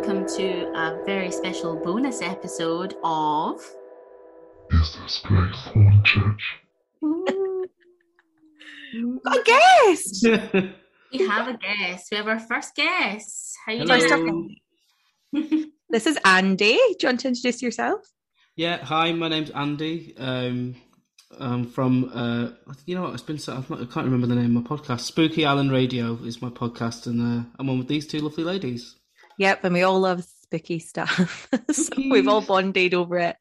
Welcome to a very special bonus episode of. Is this place haunted church? Got a guest. We have a guest. We have our first guest. How you First doing? This is Andy. Do you want to introduce yourself? Yeah, hi, my name's Andy. Um, I'm from, uh, you know what, it's been so, I've not, I can't remember the name of my podcast. Spooky Island Radio is my podcast, and uh, I'm on with these two lovely ladies. Yep, and we all love spooky stuff. so we've all bonded over it.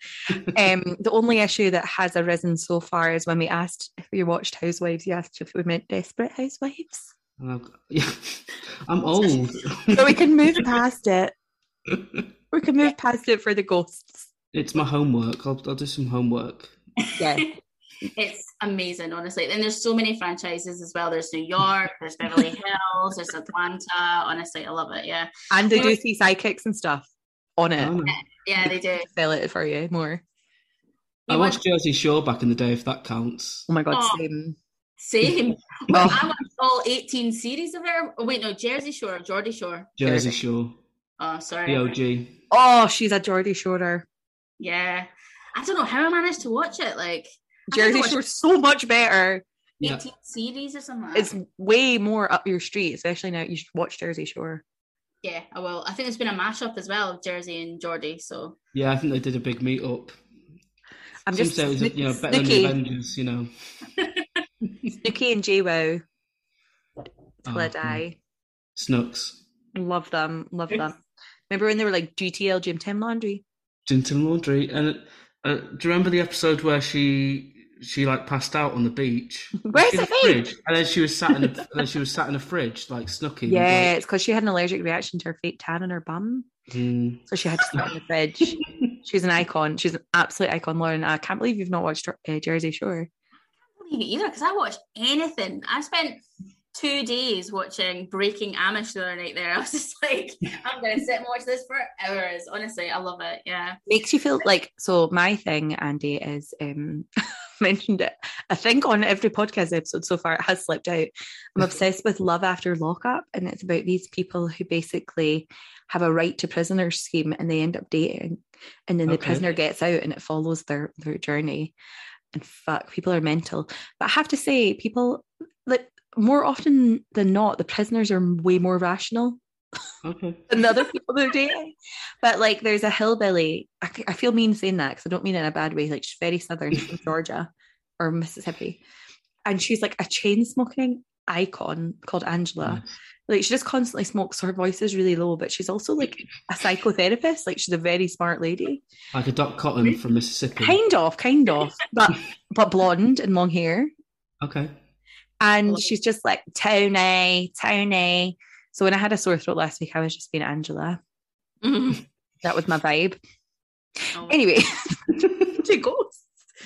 Um, the only issue that has arisen so far is when we asked if we watched Housewives, you asked if we meant Desperate Housewives. I've, yeah, I'm old. So we can move past it. We can move past it for the ghosts. it's my homework. I'll, I'll do some homework. Yeah. It's amazing, honestly. And there's so many franchises as well. There's New York, there's Beverly Hills, there's Atlanta. Honestly, I love it. Yeah. And they do see psychics and stuff on it. I, don't. Yeah, they do. Sell it for you more. I watched Jersey Shore back in the day, if that counts. Oh my god, Oh. same. Same. Well, Oh. I watched all 18 series of her. Oh, wait, no, Jersey Shore, Geordie Shore. Jersey Shore, Oh, sorry. the OG. Oh, she's a Geordie Shorter. Yeah. I don't know how I managed to watch it. Like, I think I Jersey watched Shore's so much better. 18 Yeah. series or something. like It's that. way more up your street, especially now. You should watch Jersey Shore. Yeah, I will. I think there's been a mashup as well of Jersey and Geordie. So, Yeah, I think they did a big meet up. I'm Some just say it was, you know, better than the Avengers, you know. Snooki and JWoww till I Oh, die. Snooks. Love them, love them. Remember when they were like GTL Jim Tim Laundry? Gin Laundry. And uh, do you remember the episode where she she like passed out on the beach? Where's She the had fridge, fridge? And then she was sat in a and then she was sat in a fridge, like Snooki. Yeah, it's because she had an allergic reaction to her fake tan on her bum, mm, so she had to sit in the fridge. She's an icon. She's an absolute icon, Lauren. I can't believe you've not watched uh, Jersey Shore. I don't believe it either because I watched anything. I spent two days watching Breaking Amish the other night there. I was just like, I'm going to sit and watch this for hours. Honestly, I love it. Yeah. makes you feel like so my thing andy is um mentioned it i think on every podcast episode so far it has slipped out i'm mm-hmm. obsessed with love after lockup and it's about these people who basically have a right to prisoner scheme and they end up dating and then the Okay. prisoner gets out and it follows their their journey and fuck people are mental but i have to say people like more often than not the prisoners are way more rational okay. than the other people they're dating. But like, there's a hillbilly. I feel mean saying that because I don't mean it in a bad way. Like, she's very southern from Georgia or Mississippi, and she's like a chain smoking icon called Angela. Nice. Like, she just constantly smokes. So her voice is really low, but she's also like a psychotherapist. Like, she's a very smart lady. Like a Dot Cotton from Mississippi. Kind of, kind of, but but blonde and long hair. Okay. And Love she's just like, Tony, Tony. So when I had a sore throat last week, I was just being Angela. Mhm. That was my vibe. Oh. Anyway, to ghosts.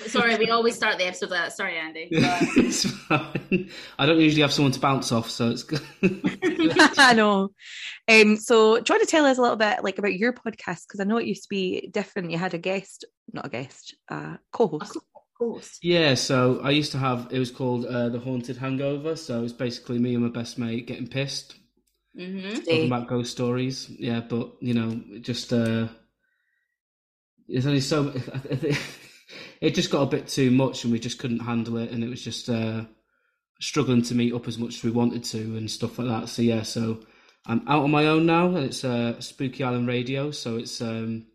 Sorry, we always start the episode like that. Sorry, Andy. It's fine. I don't usually have someone to bounce off, so it's good. I know. Um, so do you want to tell us a little bit like about your podcast? Because I know it used to be different. You had a guest, not a guest, uh, co-host. Ghost. yeah, so I used to have it was called uh, the Haunted Hangover. So it's basically me and my best mate getting pissed, Mm-hmm. talking about ghost stories. Yeah, but you know, just uh, there's only so. I think it just got a bit too much, and we just couldn't handle it, and it was just uh, struggling to meet up as much as we wanted to, and stuff like that. So yeah, so I'm out on my own now, and it's uh, Spooky Island Radio. So it's um,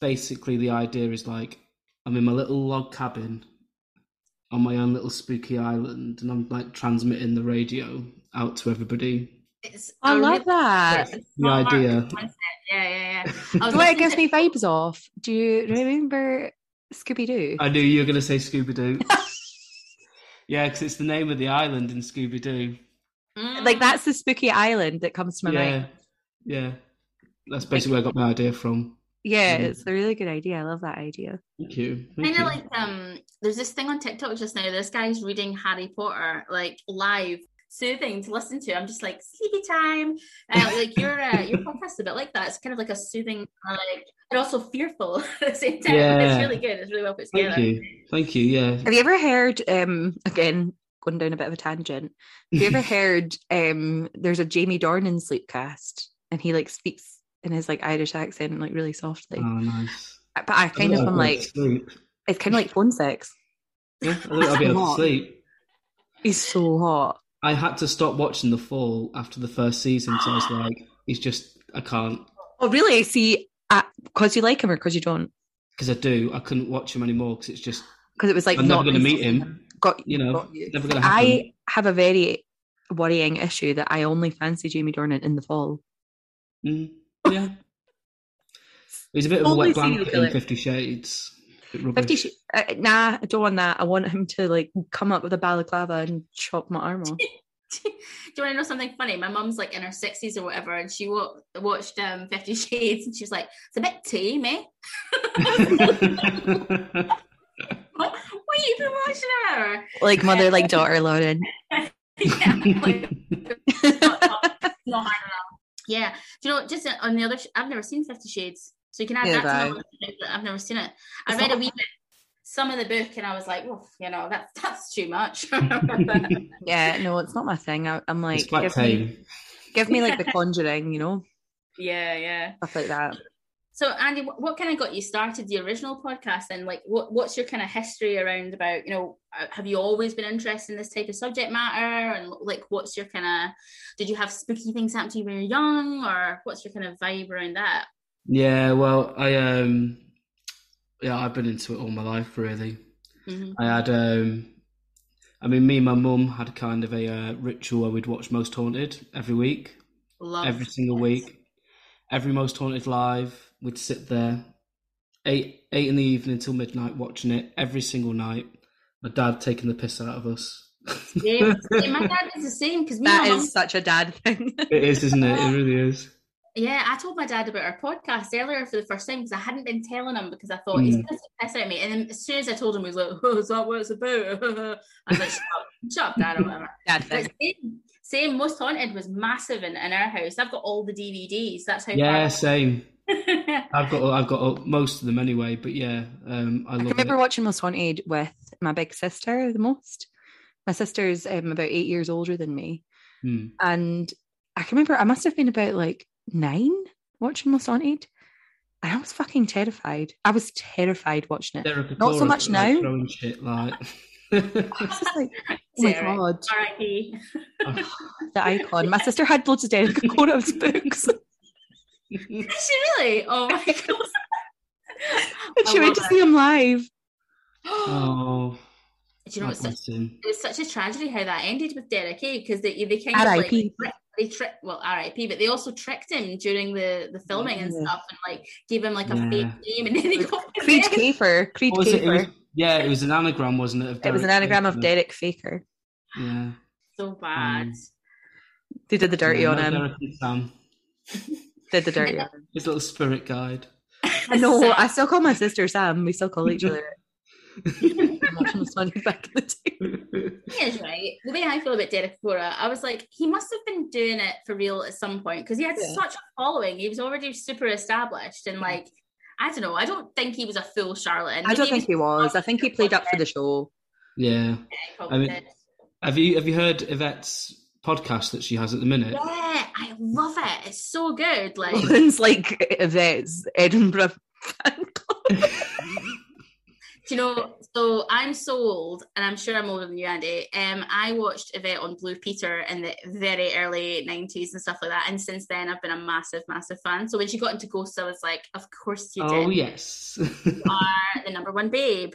basically the idea is like I'm in my little log cabin on my own little spooky island, and I'm like transmitting the radio out to everybody. It's I a love really- that. it's The idea. concept. Yeah, yeah, yeah. I was Do you know what it listening gives me vibes off? Do you remember Scooby Doo? I knew you were going to say Scooby Doo. yeah, because it's the name of the island in Scooby Doo. Mm. Like that's the spooky island that comes to my Yeah, mind. yeah. That's basically where I got my idea from. Yeah, Mm. it's a really good idea. I love that idea. Thank you. Thank kind of like um there's this thing on tiktok just now this guy's reading harry potter like live soothing to listen to i'm just like sleepy time uh, like your uh, your podcast is a bit like that it's kind of like a soothing uh, like but also fearful at the same time Yeah. it's really good it's really well put together Thank you. Thank you. Yeah. Have you ever heard um again going down a bit of a tangent? Have you ever heard um there's a Jamie Dornan sleepcast and he like speaks in his like Irish accent like really softly. Oh, nice. but I kind of I am like sleep. it's kind of like phone sex. Yeah, I think I'll be able to sleep. He's so hot. I had to stop watching The Fall after the first season, so I was like, he's just, I can't. Oh really? See, because you like him or because you don't? Because I do, I couldn't watch him anymore because it's just, Because it was like I'm never not going to meet him. Got You know, got you. never going to happen. I have a very worrying issue that I only fancy Jamie Dornan in the fall. Mm, yeah. He's a bit of a wet blanket in Fifty Shades. Bit rubbish. Fifty. Sh- uh, nah, I don't want that. I want him to like come up with a balaclava and chop my arm off. do you want to know something funny my mum's like in her 60s or whatever and she wa- watched um 50 shades and she's like it's a bit tame what, what are you been watching her like mother, like daughter, Lauren. yeah, like, not, not, not hard enough. Yeah. Do you know, just on the other, sh- I've never seen Fifty Shades. So you can add Neither that to my list of things that I've never seen it. I It's read not- a wee bit, some of the book, and I was like, oh, you know, that's that's too much. Yeah, no, it's not my thing. I, I'm like, it's quite give me, give me like the Conjuring, you know, yeah, yeah. stuff like that. So Andy, what, what kind of got you started the original podcast? And like, what what's your kind of history around about? You know, uh, have you always been interested in this type of subject matter? And like, what's your kind of? Did you have spooky things happen to you when you were young, or what's your kind of vibe around that? Yeah, well, I um, yeah, I've been into it all my life, really. Mhm. I had um, I mean, me and my mum had kind of a uh, ritual where we'd watch Most Haunted every week, Love every single this. week, every Most Haunted live. We'd sit there, eight eight in the evening till midnight, watching it every single night. My dad taking the piss out of us. Yeah, yeah, my dad is the same because me That and my is such a dad thing. it is, isn't it? It really is. Yeah, I told my dad about our podcast earlier for the first time because I hadn't been telling him because I thought he's Mm. going to piss at me. And then as soon as I told him, he was like, oh, "Is that what it's about?" I was like, "Shut up, shut up, dad," or whatever. dad same, same. Most Haunted was massive in, in our house. I've got all the DVDs. That's how. Yeah, same. I've got I've got most of them anyway, but yeah, um, I I love can remember it. watching Most Haunted with my big sister the most. My sister's um, about eight years older than me. Hmm. And I can remember I must have been about like nine watching Most Haunted. And I was fucking terrified. I was terrified watching it. Derek Not so much now. Throwing shit like. I was just like, oh my Sarah, god, R.I.P. the icon. My sister had loads of Derek Acorah's books. Is she really? Oh my god. And she I went to it. see him live. oh, Do you know God what's such it was such a tragedy how that ended with Derek, eh? Because they they kind of like R.I.P.. they tricked well R.I.P. But they also tricked him during the the filming and stuff, and like gave him like a Yeah. fake name, and then they got Kreed possessed. Kafer. Kreed What it? It was, Kafer. yeah, it was an anagram, wasn't it? Of It was an Derek anagram of Derek Faker. Yeah. So bad. Um, They did the dirty Yeah, on him. Derek and Sam. Did the dirty on him. His little spirit guide. I know. I still call my sister Sam. We still call each other. I'm watching this one back in the day. He is right. The way I feel about Derek Acorah, I was like, he must have been doing it for real at some point because he had Yeah. such a following. He was already super established and like, I don't know. I don't think he was a full charlatan. I don't Maybe think he was. I think he played up for the show. Yeah. Yeah, I mean- did. Have you have you heard Yvette's podcast that she has at the minute? Yeah, I love it. It's so good. Like, Lauren's like Yvette's Edinburgh fan club. Do you know, so I'm so old, and I'm sure I'm older than you, Andy. Um, I watched Yvette on Blue Peter in the very early 90s and stuff like that. And since then, I've been a massive, massive fan. So when she got into Ghosts, I was like, of course you did. Oh yes. You are the number one babe.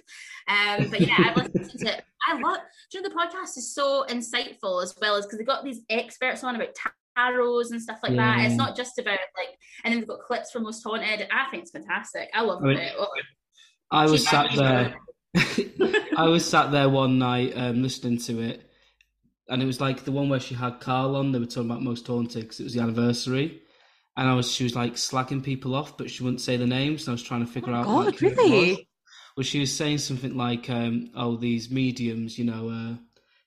Um, but yeah, I've listened to it. I love, do you know, the podcast is so insightful as well as because they got these experts on about tarots and stuff like that. It's not just about like, and then they've got clips from Most Haunted. I think it's fantastic. I love I mean, it. Oh, I was sat there. I was sat there one night um, listening to it, and it was like the one where she had Karl on. They were talking about most haunted because it was the anniversary, and I was she was like slagging people off, but she wouldn't say the names. And I was trying to figure out. God, like, really? was. Well, she was saying something like, um, "Oh, these mediums, you know, uh,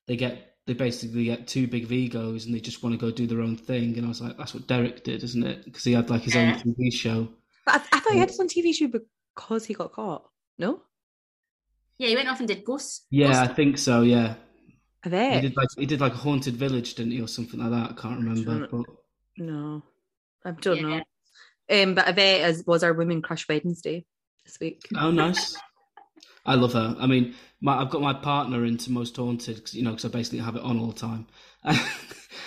they get they basically get too big egos and they just want to go do their own thing." And I was like, "That's what Derek did, isn't it? Because he had like his Yeah. own TV show." But I, I thought he had his own TV show because he got caught. No? Yeah, he went off and did Ghost. Yeah, I think so. Yeah. He did like he did like a haunted village, didn't he, or something like that? I can't remember. Sure. But No. I don't Yeah. know. Um, but Yvette is, was our Women Crush Wednesday this week. oh, nice. I love her. I mean, my, I've got my partner into Most Haunted, 'cause, you know, because I basically have it on all the time.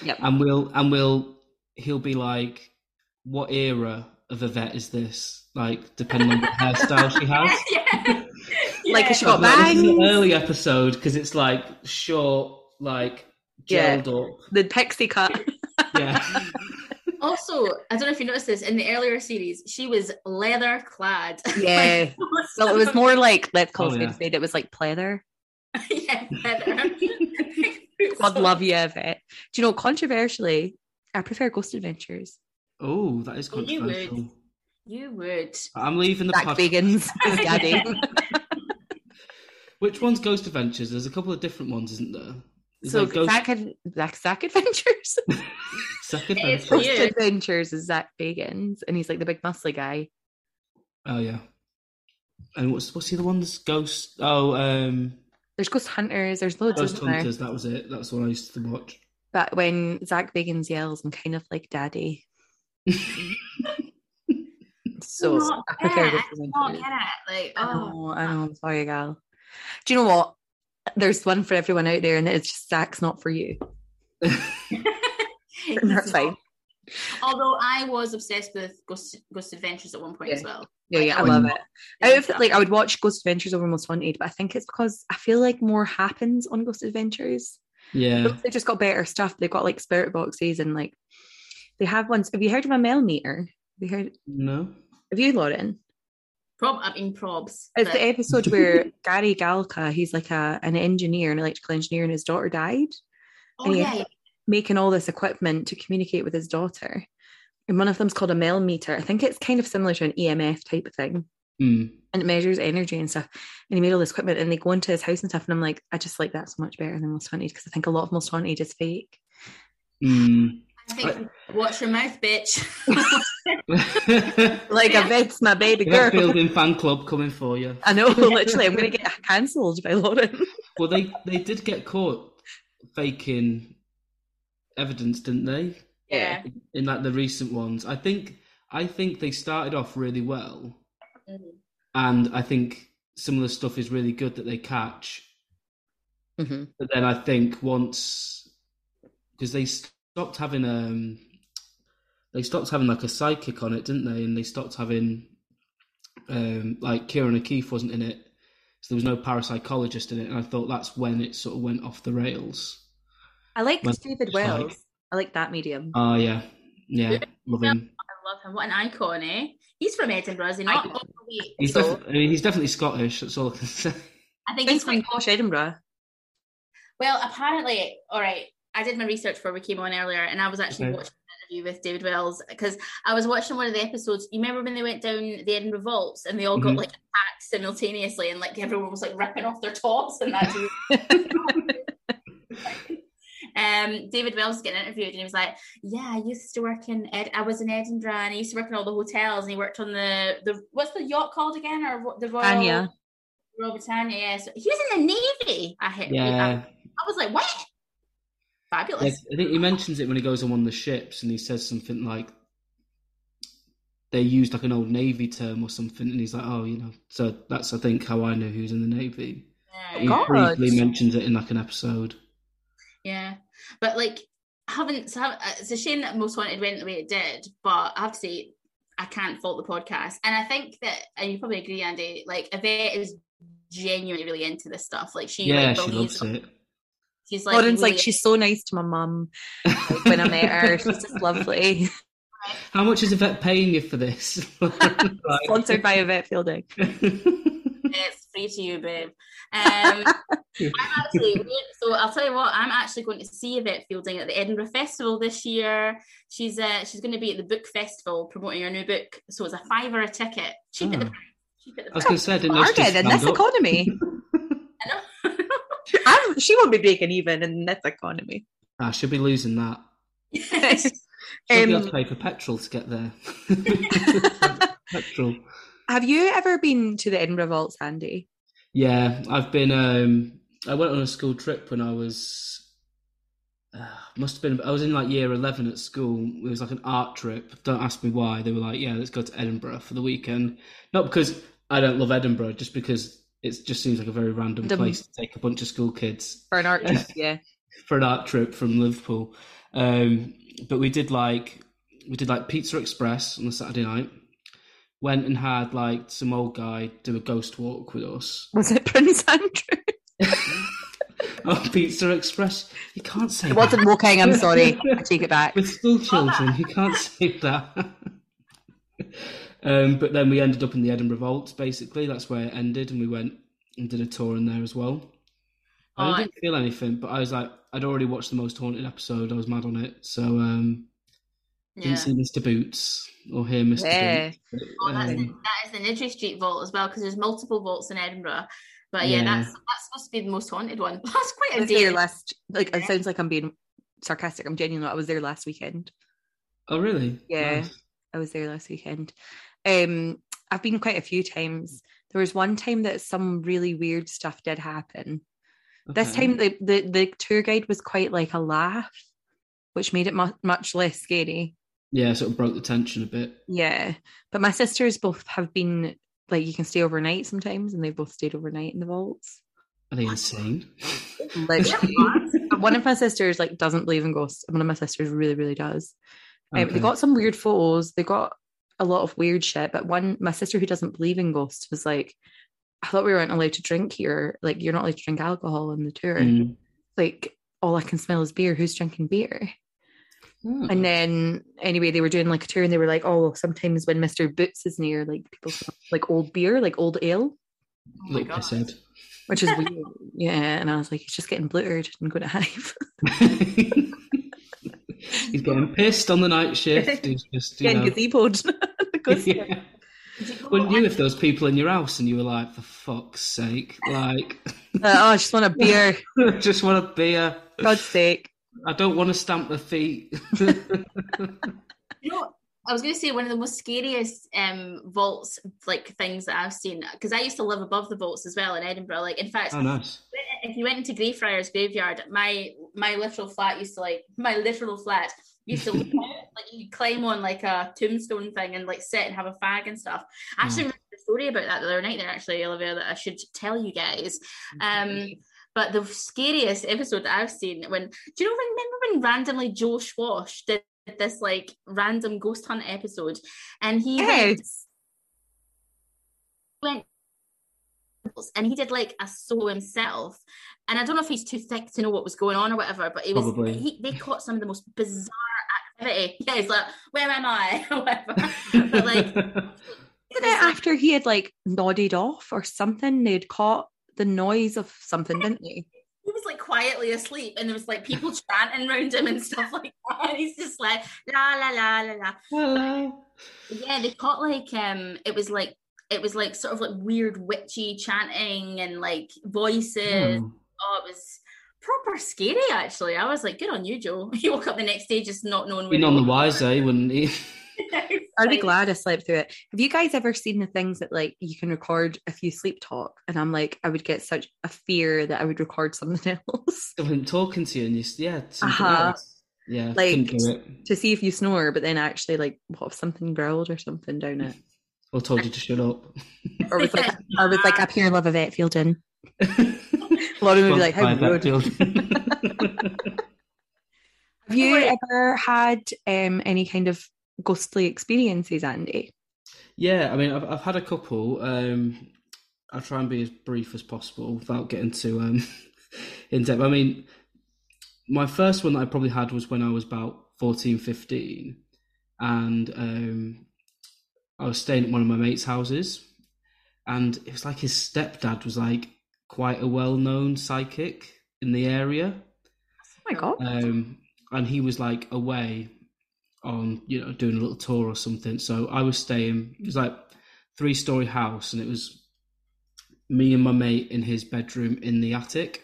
Yep. And we'll and we'll he'll be like, "What era of Yvette is this?" Like, depending on what hairstyle she has. Yeah. Like, Yeah. has she got Like, an early episode because it's like short, like Yeah. gelled up. The pixie cut. Yeah. Also, I don't know if you noticed this in the earlier series, she was leather clad. Yeah. Like, well, it was more like, let's call Oh, it yeah. It was like pleather. yeah, leather. God love you, Yvette. Do you know, controversially, I prefer Ghost Adventures. Oh, that is Well, you would. controversial. You would. I'm leaving the Zach his daddy. Which one's Ghost Adventures? There's a couple of different ones, isn't there? There's so Ghost Zach, Ad- Zach, Zach Adventures. Is Adventures. Ghost. Adventures is Zak Bagans, and he's like the big muscly guy. Oh yeah. And what's what's the other one? Ghost. Oh, um, There's Ghost Hunters. There's loads Ghost of there. Hunters. That was it. That's what I used to watch. But when Zak Bagans yells, I'm kind of like daddy. So Not I prefer get Ghost it. Not Adventures. get it. Like, I oh, know, I know. I'm sorry, gal. Do you know what? There's one for everyone out there, and it's just Zak's not for you. That's fine. Although I was obsessed with Ghost, Ghost Adventures at one point as well. Yeah, Like, yeah, I was- love it. Out of like, I would watch Ghost Adventures over Most Haunted, but I think it's because I feel like more happens on Ghost Adventures. Yeah. They just got better stuff. They've got like spirit boxes and like they have ones. Have you heard of a Mel meter? Have you heard? No. Have you, Lauren? Prob, I mean, probs. It's but- the episode where Gary Galka, he's like a an engineer, an electrical engineer, and his daughter died. oh, and he yeah. making all this equipment to communicate with his daughter. And one of them's called a Mel meter. I think it's kind of similar to an EMF type of thing. Hmm. And it measures energy and stuff. And he made all this equipment and they go into his house and stuff. And I'm like, I just like that so much better than Most Haunted because I think a lot of Most Haunted is fake. Hmm. I think, watch your mouth, bitch. Like Yvette's my baby girl. Fielding fan club coming for you. I know, literally, I'm going to get cancelled by Lauren. Well, they they did get caught faking evidence, didn't they? yeah. In like the recent ones, I think I think they started off really well, Mhm. and I think some of the stuff is really good that they catch. Mm-hmm. But then I think once because they stopped having um they stopped having like a sidekick on it, didn't they? And they stopped having um like Ciaran O'Keeffe wasn't in it, so there was no parapsychologist in it, and I thought that's when it sort of went off the rails. I like Well, David it's like- Wells. I like that medium. Oh yeah, yeah, love him. I love him. What an icon, eh? He's from Edinburgh, is he not? I- Oh. He's, So- def- I mean, he's definitely Scottish. That's all I can say. I think He's he's from. from Posh Edinburgh. Well, apparently, all right. I did my research before we came on earlier, and I was actually Okay. watching an interview with David Wells because I was watching one of the episodes. You remember when they went down the Edinburgh Vaults and they all got Mhm. like attacked simultaneously, and like everyone was like ripping off their tops and that. um, David Wells getting interviewed, and he was like, "Yeah, I used to work in Ed. I was in Edinburgh, and I used to work in all the hotels, and he worked on the the what's the yacht called again, or the Royal Tanya. Royal Britannia. Yeah, so he was in the Navy. I hit. Yeah. I was like, what? Yeah, Fabulous. I think he mentions it when he goes on one of the ships and he says something like they used like an old navy term or something, and he's like, "Oh, you know." So that's I think how I know who's in the navy. Yeah. He God. briefly mentions it in like an episode. Yeah, but like, I haven't. So I- it's a shame that Most Wanted went the way it did, but I have to say, I can't fault the podcast, and I think that, and you probably agree, Andy. Like, Yvette is genuinely really into this stuff. Like, she yeah, like, she believes. loves it. She's like, Lauren's like, she's so nice to my mum. Like, when I met her, she's just lovely. How much is Yvette paying you for this? Sponsored by Yvette Fielding. it's free to you, babe. Um, I'm actually so I'll tell you what. I'm actually going to see Yvette Fielding at the Edinburgh Festival this year. She's uh, she's going to be at the book festival promoting her new book. So it's a fiver a ticket. Cheap at the Oh. cheap at the I was going to say, I didn't know Bargain in this up. economy. I know. I'm, she won't be breaking even in this economy. Ah, she'll be losing that. Yes. She'll be Um, able to pay for petrol to get there. petrol. Have you ever been to the Edinburgh Vaults, Andy? Yeah, I've been. Um, I went on a school trip when I was. Uh, must have been. I was in like year eleven at school. It was like an art trip. Don't ask me why. They were like, "Yeah, let's go to Edinburgh for the weekend." Not because I don't love Edinburgh, just because it just seems like a very random place to take a bunch of school kids For an art trip, yeah. for an art trip from Liverpool. Um, but we did like we did like Pizza Express on the Saturday night. Went and had like some old guy do a ghost walk with us. Was it Prince Andrew? Oh, Pizza Express. You can't say It that. wasn't walking. I'm sorry. I take it back. With school children, you can't say that. Um, but then we ended up in the Edinburgh Vaults, basically. That's where it ended, and we went and did a tour in there as well. I Oh, didn't feel anything, but I was like, I'd already watched the Most Haunted episode. I was mad on it. So, um, Yeah. didn't see Mr. Boots or hear Mr. Yeah. Boots. but, Oh, that's the, um, that is the Niddry Street Vault as well because there's multiple vaults in Edinburgh. But yeah, Yeah. that's that's supposed to be the most haunted one. That's quite a was there day. last, like, it sounds like I'm being sarcastic. I'm genuinely not. I was there last weekend. oh, really? Yeah. Nice. I was there last weekend. Um, I've been quite a few times. There was one time that some really weird stuff did happen. This time, the, the the tour guide was quite like a laugh, which made it mu- much less scary. Yeah, sort of broke the tension a bit. Yeah, but my sisters both have been like you can stay overnight sometimes, and they both stayed overnight in the vaults. Are they insane? Literally, one of my sisters like doesn't believe in ghosts. One of my sisters really, really does. Um, Okay. They got some weird photos. They got a lot of weird shit. But one, my sister who doesn't believe in ghosts was like, "I thought we weren't allowed to drink here. Like, you're not allowed to drink alcohol on the tour. Mm. Like, all I can smell is beer. Who's drinking beer?" Oh. And then anyway, they were doing like a tour, and they were like, "Oh, sometimes when Mister Boots is near, like people smell like old beer, like old ale." Oh my Little God. pisshead. Which is weird, yeah. And I was like, "He's just getting blurred and going to hive." He's getting pissed on the night shift. He's just, you Getting know. gazeboed. Ghost- Yeah. Wouldn't you if there was people in your house and you were like, for fuck's sake, like, Uh, oh, I just want a beer. I just want a beer. God's sake. I don't want to stamp the feet. You know, I was going to say one of the most scariest um, vaults, like things that I've seen, because I used to live above the vaults as well in Edinburgh. Like, in fact, oh, nice. if you went into Greyfriars Graveyard, my my literal flat used to like my literal flat used to like you climb on like a tombstone thing and like sit and have a fag and stuff. I actually Mm. remember a story about that the other night there actually, Olivia, that I should tell you guys. Um but the scariest episode that I've seen when do you know remember when randomly Joe Swash did this like random ghost hunt episode and he Yes. went and he did like a solo himself and i don't know if he's too thick to know what was going on or whatever but it was he, they caught some of the most bizarre activity yeah he's like where am i or whatever but like it Wasn't it like- after he had like nodded off or something? They'd caught the noise of something, didn't they? he was like quietly asleep, and there was like people chanting around him and stuff like that. And he's just like la la la la la. Hello. Yeah, they caught like um, it was like it was like sort of like weird witchy chanting and like voices. Hmm. Oh, it was proper scary actually. I was like, good on you, Joe. He woke up the next day just not knowing where Been on the wise, eh? Wouldn't he? I'd be glad I slept through it. Have you guys ever seen the things that like you can record if you sleep talk? And I'm like, I would get such a fear that I would record something else Someone talking to you, and you, s- yeah, Uh-huh. else. Yeah, Like- do it. to see if you snore, but then actually like what if something growled or something down it? Or told you to shut up. Or was like or was like up here in love of it Fielding. A lot of them would be like, how rude. Have you ever had um any kind of ghostly experiences, Andy? Yeah, I mean, I've I've had a couple. Um, I'll try and be as brief as possible without getting too um, in depth. I mean, my first one that I probably had was when I was about 14, 15, and um, I was staying at one of my mates' houses, and it was like his stepdad was like quite a well-known psychic in the area. Oh my god. um, and he was like away on you know doing a little tour or something. So I was staying. It was like three story house, and it was me and my mate in his bedroom in the attic,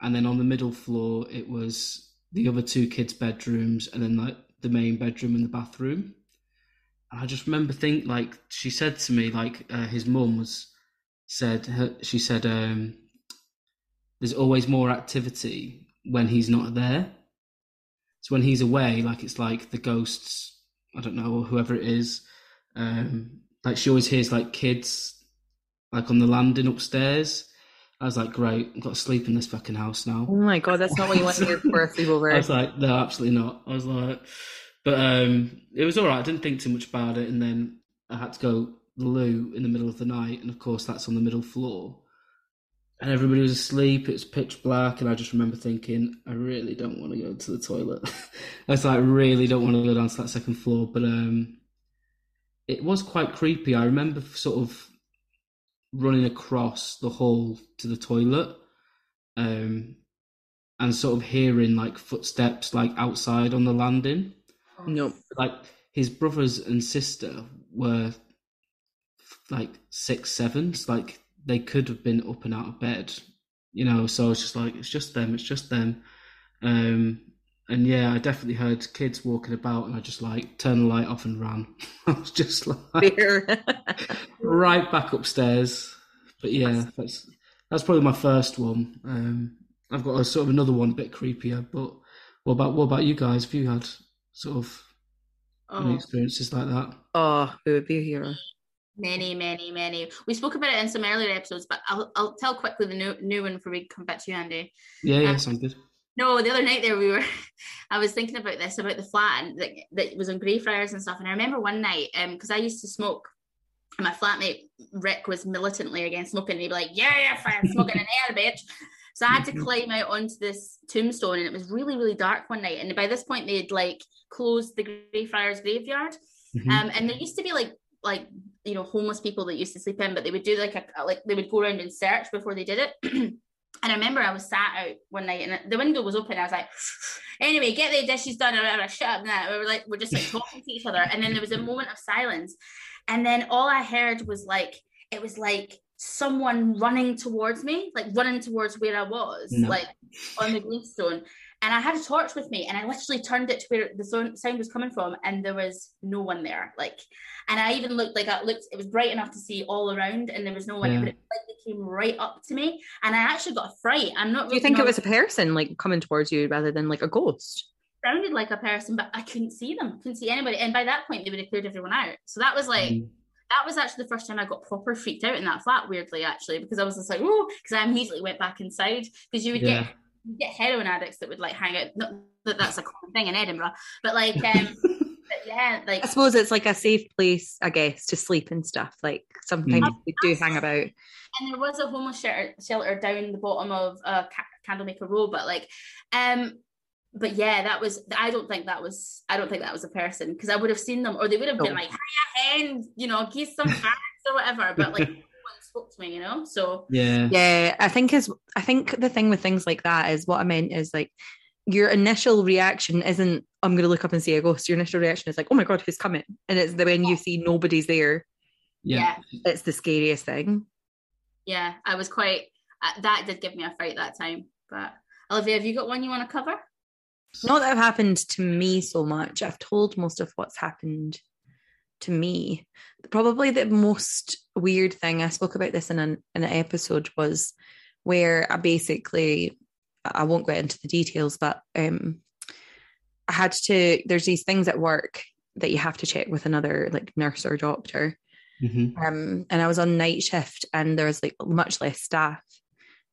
and then on the middle floor it was the other two kids' bedrooms, and then like the main bedroom and the bathroom. And I just remember think like she said to me like uh, his mum was said her, she said um there's always more activity when he's not there. So when he's away, like it's like the ghosts, I don't know, or whoever it is, um, like she always hears like kids like on the landing upstairs. I was like, great, I've got to sleep in this fucking house now. Oh my god, that's not what you want to hear for a sleepover. I was like, no, absolutely not. I was like, but um, it was all right. I didn't think too much about it, and then I had to go the loo in the middle of the night, and of course that's on the middle floor, and everybody was asleep. It was pitch black, and I just remember thinking, I really don't want to go to the toilet. I was like, I really don't want to go down to that second floor, but um, it was quite creepy. I remember sort of running across the hall to the toilet. Um, and sort of hearing like footsteps like outside on the landing. No. Like his brothers and sister were like six, sevens. Like they could have been up and out of bed, you know. So I was just like, it's just them, it's just them. Um, and yeah, I definitely heard kids walking about, and I just like turned the light off and ran. I was just like right back upstairs. But yeah, that's that's probably my first one. Um, I've got a sort of another one, a bit creepier. But what about what about you guys? Have you had sort of Oh, experiences like that? oh, who would be a hero? many, many, many. We spoke about it in some earlier episodes, but I'll I'll tell quickly the new new one before we come back to you, Andy. Yeah, yeah, Um, sounds good. No, the other night there we were I was thinking about this, about the flat and that, that was on Greyfriars and stuff. And I remember one night, um, because I used to smoke and my flatmate Rick was militantly against smoking, and he'd be like, Yeah, yeah, fine, smoking in air, bitch. So I had to climb out onto this tombstone, and it was really, really dark one night. And by this point, they'd like closed the Greyfriars graveyard. Mhm. Um, and there used to be like like you know homeless people that used to sleep in, but they would do like a like they would go around and search before they did it. and I remember I was sat out one night and the window was open. I was like, anyway, get the dishes done or whatever. Shut up now. We were like we're just like talking to each other, and then there was a moment of silence, and then all I heard was like it was like someone running towards me, like running towards where I was, No. like on the gravestone. And I had a torch with me, and I literally turned it to where the sound was coming from, and there was no one there. Like, and I even looked like I looked. It was bright enough to see all around, and there was no one. Yeah. But it like came right up to me, and I actually got a fright. I'm not. Do you really think it was a person like coming towards you rather than like a ghost? sounded like a person, but I couldn't see them. Couldn't see anybody. And by that point, they would have cleared everyone out. So that was like. Mm. That was actually the first time I got proper freaked out in that flat, weirdly, actually, because I was just like, oh, because I immediately went back inside. Because you would Yeah. get you get heroin addicts that would like hang out. Not that that's a common thing in Edinburgh, but like, um, but yeah, like I suppose it's like a safe place, I guess, to sleep and stuff. Like sometimes Mm. they do hang about. and there was a homeless shelter, shelter down the bottom of uh, Ca- Candlemaker Row, but like, um, but yeah, that was. I don't think that was. I don't think that was a person because I would have seen them, or they would have been No. like, "Hiya, hen," you know, give some facts or whatever. But like, no one spoke to me, you know. So Yeah. Yeah, I think is I think the thing with things like that is what I meant is like your initial reaction isn't I'm going to look up and see a ghost. Your initial reaction is like, oh my god, who's coming? And it's the when you see nobody's there, Yeah. it's the scariest thing. yeah, I was quite uh, that did give me a fright that time. But Olivia, have you got one you want to cover? Not that have happened to me so much. I've told most of what's happened to me. Probably the most weird thing I spoke about this in an in an episode was where I basically I won't get into the details, but um I had to there's these things at work that you have to check with another like nurse or doctor. hmm Um and I was on night shift and there was like much less staff.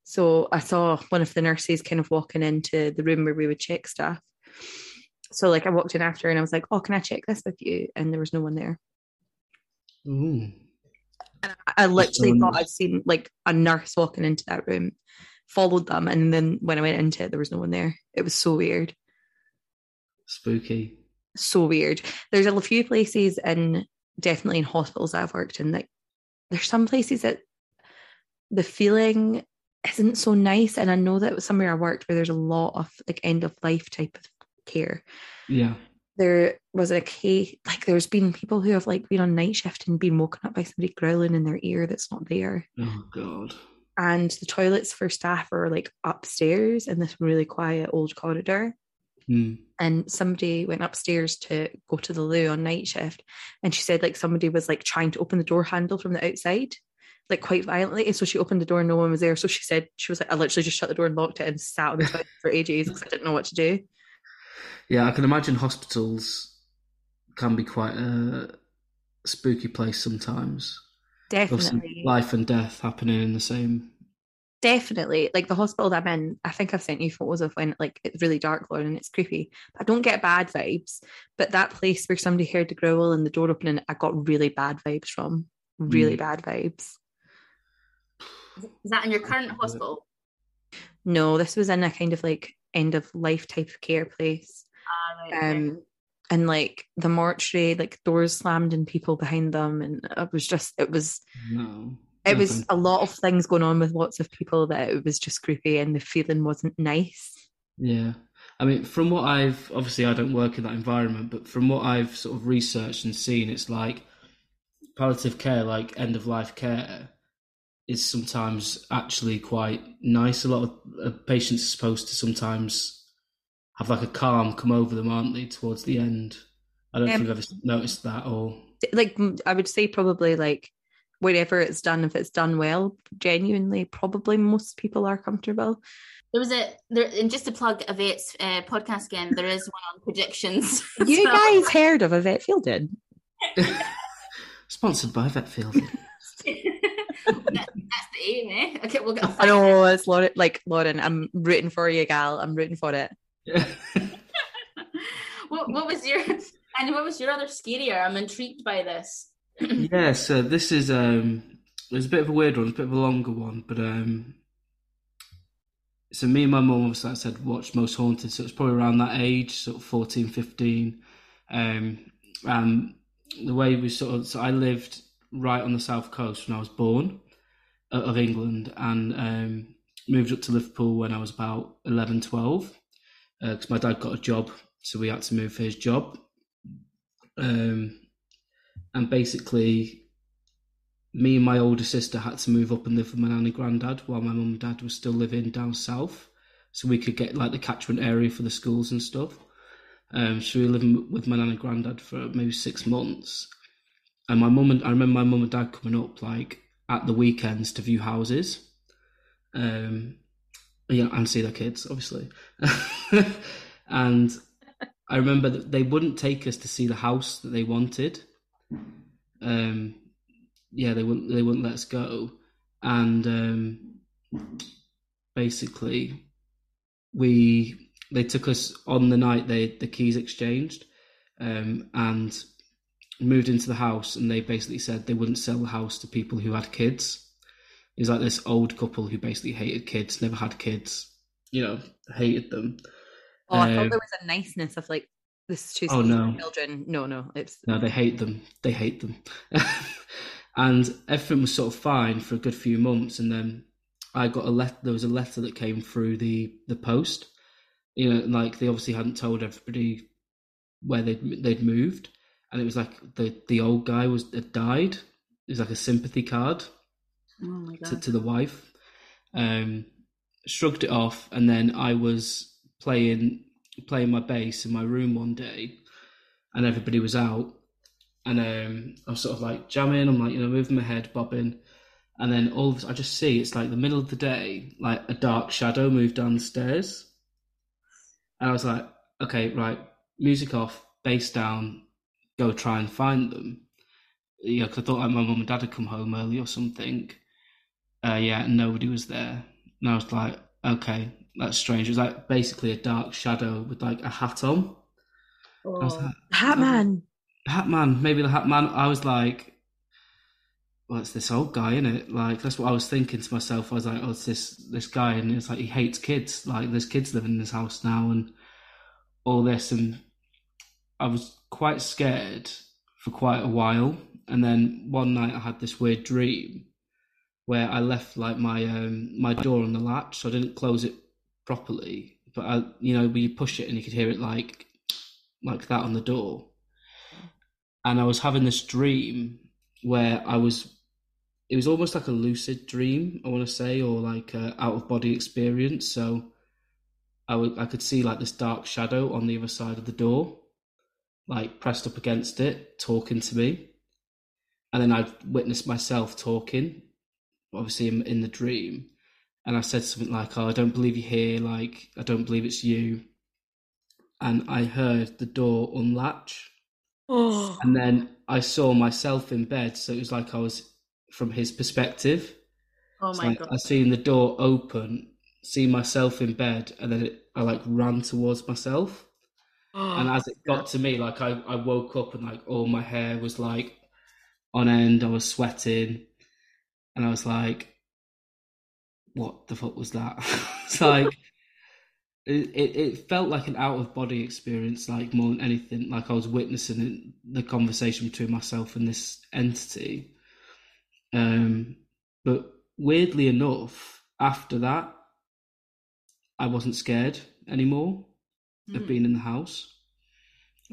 So I saw one of the nurses kind of walking into the room where we would check stuff. So like I walked in after and I was like, "Oh, can I check this with you?" And there was no one there. Ooh. And I, I literally So- thought I'd seen like a nurse walking into that room, followed them, and then when I went into it, there was no one there. It was so weird, Spooky. so weird. There's a few places and definitely in hospitals I've worked in that there's some places that the feeling isn't so nice, and I know that somewhere I worked where there's a lot of like end of life type of care. Yeah. there was a case like there's been people who have like been on night shift and been woken up by somebody growling in their ear that's not there Oh God. and the toilets for staff are like upstairs in this really quiet old corridor Hmm. and somebody went upstairs to go to the loo on night shift and she said like somebody was like trying to open the door handle from the outside like quite violently and so she opened the door and no one was there so she said she was like i literally just shut the door and locked it and sat on the toilet for ages because i didn't know what to do Yeah, I can imagine hospitals can be quite a spooky place sometimes. Definitely life and death happening in the same. definitely like the hospital that I'm in, I think I've sent you photos of when like it's really dark, Lauren, and it's creepy. I don't get bad vibes, but that place where somebody heard the growl and the door opening, I got really bad vibes from. Really Mm. bad vibes. Is that in your current hospital? No, this was in a kind of like end of life type of care place. Ah, right, okay. Um and like the mortuary, like doors slammed and people behind them. And it was just it was No. it was a lot of things going on with lots of people that it was just creepy and the feeling wasn't nice. Yeah. I mean, from what I've obviously I don't work in that environment, but from what I've sort of researched and seen, it's like palliative care, like end of life care, is sometimes actually quite nice. A lot of uh, patients are supposed to sometimes have like a calm come over them, aren't they, towards the end? I don't know if Um, you've ever noticed that or. like m- I would say probably like wherever it's done, if it's done well, genuinely, probably most people are comfortable. There was a there, and just to plug Yvette's uh, podcast again. There is one on predictions. You well. guys heard of Yvette Fielding? Sponsored by Vetfield. That- that's the aim, eh? Okay, we'll get. I know it's Lauren. Like Lauren, I'm rooting for you, gal. I'm rooting for it. what what was your and what was your other scarier? I'm intrigued by this. yeah, so this is um it's a bit of a weird one, it's a bit of a longer one, but um so me and my mum obviously like I said watched Most Haunted, so it's probably around that age, sort of 14, 15. Um and the way we sort of so I lived right on the south coast when I was born uh, of England and um moved up to Liverpool when I was about 11, 12 because my dad got a job, so we had to move for his job. Um, and basically, me and my older sister had to move up and live with my nan and granddad while my mum and dad were still living down south, so we could get like the catchment area for the schools and stuff. Um, so we were living with my nan and granddad for maybe six months, and my mum and I remember my mum and dad coming up like at the weekends to view houses. Um, know, and see their kids, obviously. and I remember that they wouldn't take us to see the house that they wanted. Um, yeah, they wouldn't. They wouldn't let us go, and um, basically, we they took us on the night they the keys exchanged, um, and moved into the house. And they basically said they wouldn't sell the house to people who had kids. It was like this old couple who basically hated kids, never had kids, you know, hated them. Oh, I Um, thought there was a niceness of like this is too Oh, no. children. No, no, it's No, they hate them. They hate them. and everything was sort of fine for a good few months, and then I got a letter. There was a letter that came through the the post. You know, like they obviously hadn't told everybody where they'd they'd moved, and it was like the the old guy was had died. It was like a sympathy card Oh my to, god. to the wife. Um, shrugged it off, and then I was playing playing my bass in my room one day, and everybody was out, and um, I was sort of like jamming. I'm like, you know, moving my head, bobbing, and then all of, I just see it's like the middle of the day, like a dark shadow moved down the stairs, and I was like, okay, right, music off, bass down, go try and find them. Yeah, cause I thought like my mum and dad had come home early or something. Uh, yeah, and nobody was there. And I was like, okay, that's strange. It was like basically a dark shadow with like a hat on. I was Oh. like, Hat man. Hat Man, maybe the Hat Man. I was like, well, it's this old guy, isn't it? Like that's what I was thinking to myself. I was like, oh, it's this this guy, and it's like he hates kids. Like there's kids living in this house now, and all this, and I was quite scared for quite a while. And then one night I had this weird dream where I left like my um my door on the latch, so I didn't close it properly. But I, you know, you push it and you could hear it like like that on the door and I was having this dream where I was it was almost like a lucid dream I want to say or like a out of body experience so I I could see like this dark shadow on the other side of the door like pressed up against it talking to me and then I witnessed myself talking obviously in, in the dream and I said something like oh I don't believe you're here like I don't believe it's you and I heard the door unlatch Oh. and then I saw myself in bed, so it was like I was from his perspective. Oh my like god. I seen the door open, see myself in bed, and then it, I like ran towards myself. And as it got to me, like I, I woke up and like all my hair was like on end. I was sweating, and I was like, "What the fuck was that?" it's like it, it, it felt like an out of body experience, like more than anything. Like I was witnessing the conversation between myself and this entity. Um, but weirdly enough, after that, I wasn't scared anymore of Hmm. being in the house.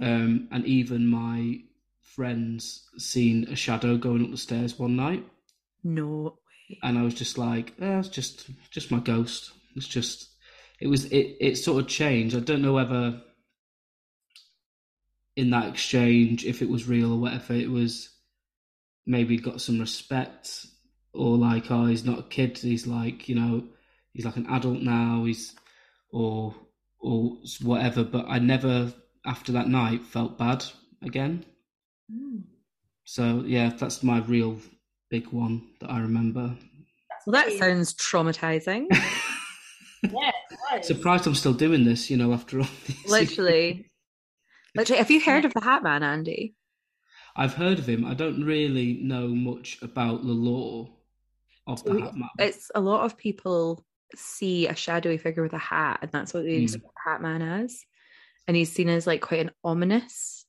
Um, and even my friends seen a shadow going up the stairs one night, No way. and I was just like, eh, "It's just just my ghost." It's just it was it it sort of changed. I don't know whether in that exchange if it was real or whatever it was maybe got some respect or like oh he's not a kid he's like you know he's like an adult now he's or or whatever but I never after that night felt bad again Mm. so yeah that's my real big one that I remember Well, that sounds traumatizing. Yeah, it was. surprised I'm still doing this you know after all these Literally. Literally. Have you heard of the Hat Man, Andy? I've heard of him. I don't really know much about the law of the We- Hat Man. It's a lot of people see a shadowy figure with a hat, and that's what they Mm. the Hat Man as. And he's seen as like quite an ominous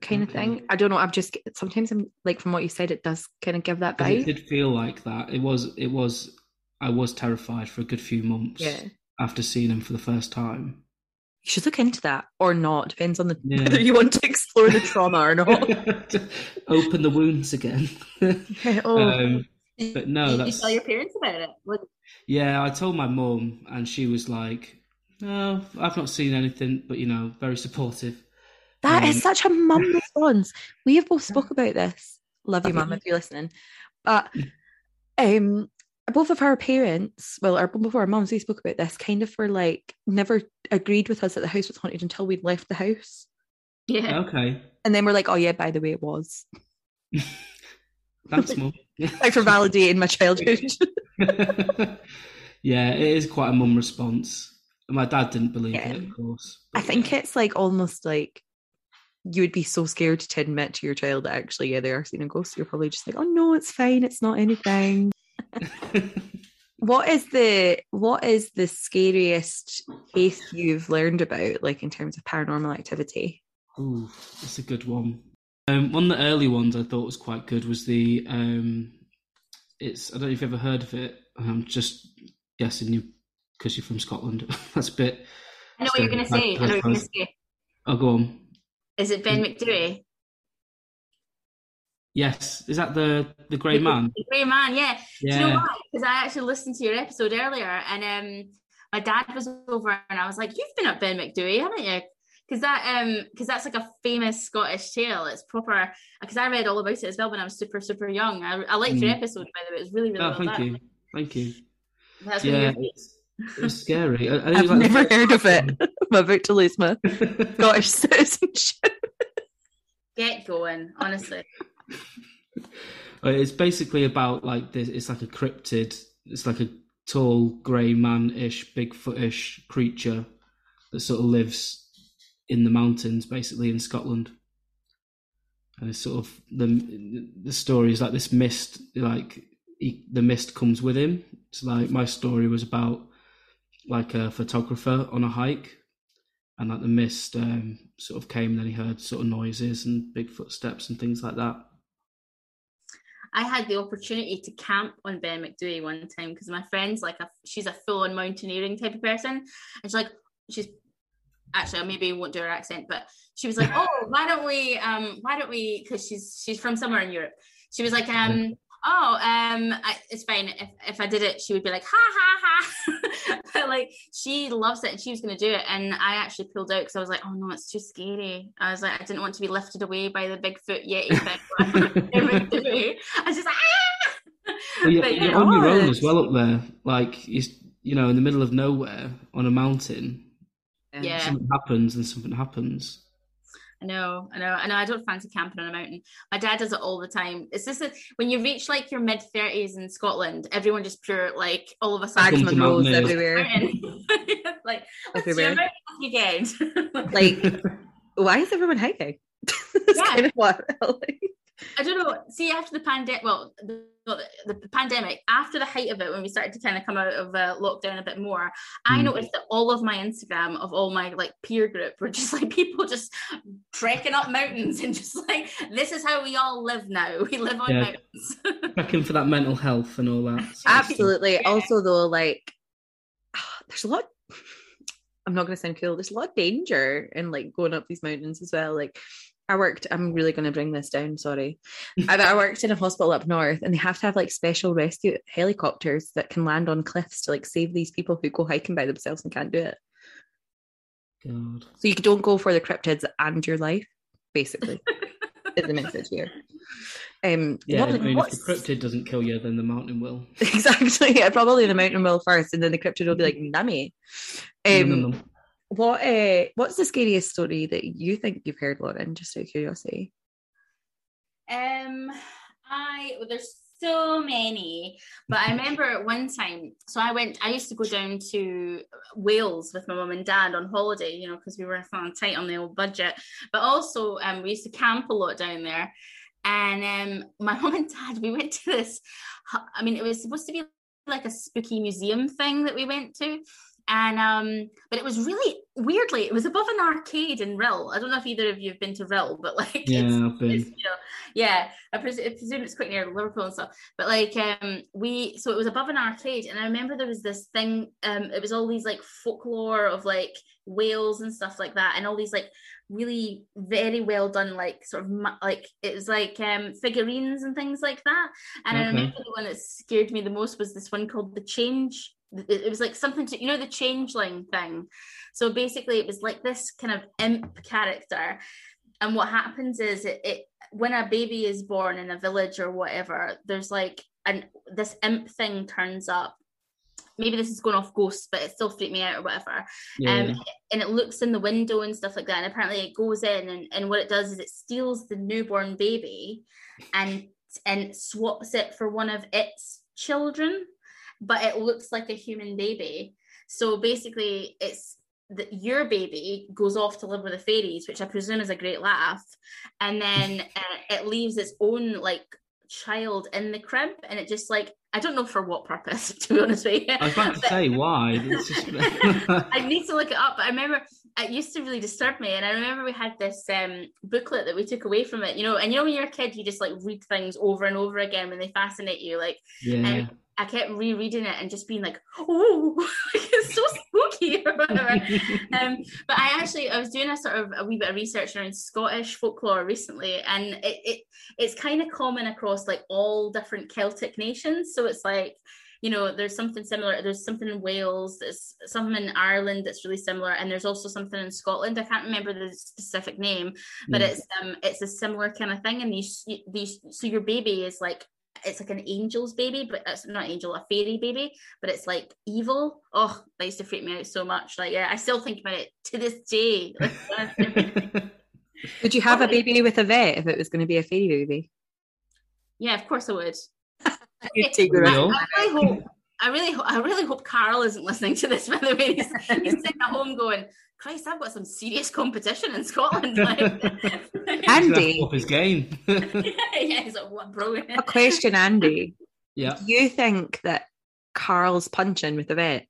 kind of thing. I don't know. I'm just sometimes I'm like from what you said, it does kind of give that 'Cause It vibe. did feel like that. It was. It was. I was terrified for a good few months Yeah. after seeing him for the first time. You should look into that or not. Depends on the Yeah. whether you want to explore the trauma or not. Open the wounds again. oh, um, but no, Did you tell your parents about it? What, yeah. I told my mum, and she was like, "No, I've not seen anything," but you know, very supportive. that is um, such a mum response. We have both spoke about this. Love you, mum, if you're listening. But um, both of our parents, well, our both of our mums, we spoke about this. Kind of were like never agreed with us that the house was haunted until we'd left the house, yeah. Okay, and then we're like, "Oh yeah, by the way, it was." thanks, mum. Like for validating my childhood. yeah, it is quite a mum response. My dad didn't believe Yeah. it, of course. I think it's like almost like you would be so scared to admit to your child that actually, yeah, they are seeing a ghost. You're probably just like, oh no, it's fine, it's not anything. what is the what is the scariest case you've learned about, like in terms of paranormal activity? Ooh, that's a good one. Um, one of the early ones I thought was quite good was the um, it's I don't know if you've ever heard of it. I'm just guessing you because you're from Scotland. That's a bit. I know what you're going to say. I know what you're going to say. I'll go on. Is it Ben Macdui? Yes, is that the the Grey Man? The Grey Man, yeah. Yeah. Do you know why? Because I actually listened to your episode earlier, and um, my dad was over, and I was like, "You've been at Ben Macdui, haven't you?" Because that um, because that's like a famous Scottish tale. It's proper. Because I read all about it as well when I was super super young. I, I liked your Mm. episode by the way. It was really really Oh, well thank done. you, thank you. That's Yeah, you it's, it was scary. I, I I've was like never heard of it. time- I'm about to lose my Scottish citizenship. get going. Honestly, Uh, It's basically about like this. It's like a cryptid. It's like a tall grey man-ish, Bigfoot-ish creature that sort of lives in the mountains, basically in Scotland. And it's sort of the the story is like this mist, like he, the mist comes with him. It's like my story was about like a photographer on a hike, and like the mist um, sort of came, and then he heard sort of noises and big footsteps and things like that. I had the opportunity to camp on Ben Macdui one time because my friend's like a she's a full on mountaineering type of person, and she's like she's actually I maybe won't do her accent, but she was like, oh, why don't we um why don't we because she's she's from somewhere in Europe. She was like um. Oh, um, I, it's fine. If, if I did it, she would be like, ha ha ha. but like, she loves it and she was going to do it. And I actually pulled out because I was like, oh no, it's too scary. I was like, I didn't want to be lifted away by the Bigfoot Yeti thing. I was just like, ah! Well, you're, But, you're on your own God. as well up there. Like you know, in the middle of nowhere on a mountain. Yeah. Something happens, and something happens. I know, I know, I know. I don't fancy camping on a mountain. My dad does it all the time. It's just that when you reach like your mid thirties in Scotland, everyone just pure like all of a Bags sudden. Comes rolls everywhere. like what's your Everywhere. mountain again? Like, why is everyone hiking? That's Yeah. kind of what like. I don't know. See, after the pandemic, well, the, the, the pandemic, after the height of it, when we started to kind of come out of uh, lockdown a bit more, I Mm. noticed that all of my Instagram of all my like peer group were just like people just trekking up mountains and just like this is how we all live now. We live on Yeah. mountains. Checking for that mental health and all that. sort of stuff. Absolutely. Also, though, like, there's a lot. I'm not going to sound cool. There's a lot of danger in like going up these mountains as well. Like, I worked. I'm really going to bring this down. Sorry, I, I worked in a hospital up north, and they have to have like special rescue helicopters that can land on cliffs to like save these people who go hiking by themselves and can't do it. God. So you don't go for the cryptids and your life, basically, is the message here. Um, Yeah, what- I mean, if the cryptid doesn't kill you, then the mountain will. exactly. Yeah, probably the mountain will first, and then the cryptid will be like, "Nummy." Um. What? Uh, what's the scariest story that you think you've heard, Lauren? Just out of curiosity. Um, I well, there's so many, but I remember one time. So I went. I used to go down to Wales with my mum and dad on holiday. You know, because we were tight on the old budget. But also, um, we used to camp a lot down there. And um, my mum and dad, we went to this. I mean, it was supposed to be like a spooky museum thing that we went to. And um, but it was really weirdly, it was above an arcade in Rhyl. I don't know if either of you have been to Rhyl, but like Yeah, it's, it's, you know, yeah, I, pres- I presume it's quite near Liverpool and stuff. But like, um, we so it was above an arcade, and I remember there was this thing. Um, it was all these like folklore of like Wales and stuff like that, and all these like really very well done, like sort of like it was like um figurines and things like that. And I remember the one that scared me the most was this one called the Change. It was like something to you know the changeling thing. So basically, it was like this kind of imp character and what happens is it, it when a baby is born in a village or whatever there's like and this imp thing turns up maybe this is going off ghosts but it still freaked me out or whatever Yeah. um and it looks in the window and stuff like that and apparently it goes in and, and what it does is it steals the newborn baby and and swaps it for one of its children but it looks like a human baby so basically it's that your baby goes off to live with the fairies which i presume is a great laugh and then uh, it leaves its own like child in the crib, and it just like I don't know for what purpose, to be honest with you. I was about to But- say why. Just... I need to look it up. But I remember it used to really disturb me, and I remember we had this um, booklet that we took away from it. You know, and you know when you're a kid, you just like read things over and over again when they fascinate you. Like yeah. and I kept rereading it and just being like, "Oh, it's so spooky" or whatever. um, but I actually I was doing a sort of a wee bit of research around Scottish folklore recently, and it, it it's kind of common across like all different Celtic nations. So it's like you know there's something similar. There's something in Wales. There's something in Ireland that's really similar, and there's also something in Scotland. I can't remember the specific name, but Yeah. it's um it's a similar kind of thing. And these these so your baby is like it's like an angel's baby, but it's not angel, a fairy baby, but it's like evil. Oh, that used to freak me out so much. Like, yeah, I still think about it to this day. Like, Would you have a baby with Yvette if it was going to be a fairy baby? yeah, of course I would. You'd take the Real? risk. I really hope. I really, ho- I really hope Karl isn't listening to this. By the way, he's, he's sitting at home going, "Christ, I've got some serious competition in Scotland." Like, Andy, Up his game. yeah, he's like, "What, bro?" a question, Andy. yeah. Do you think that Karl's punching with Yvette?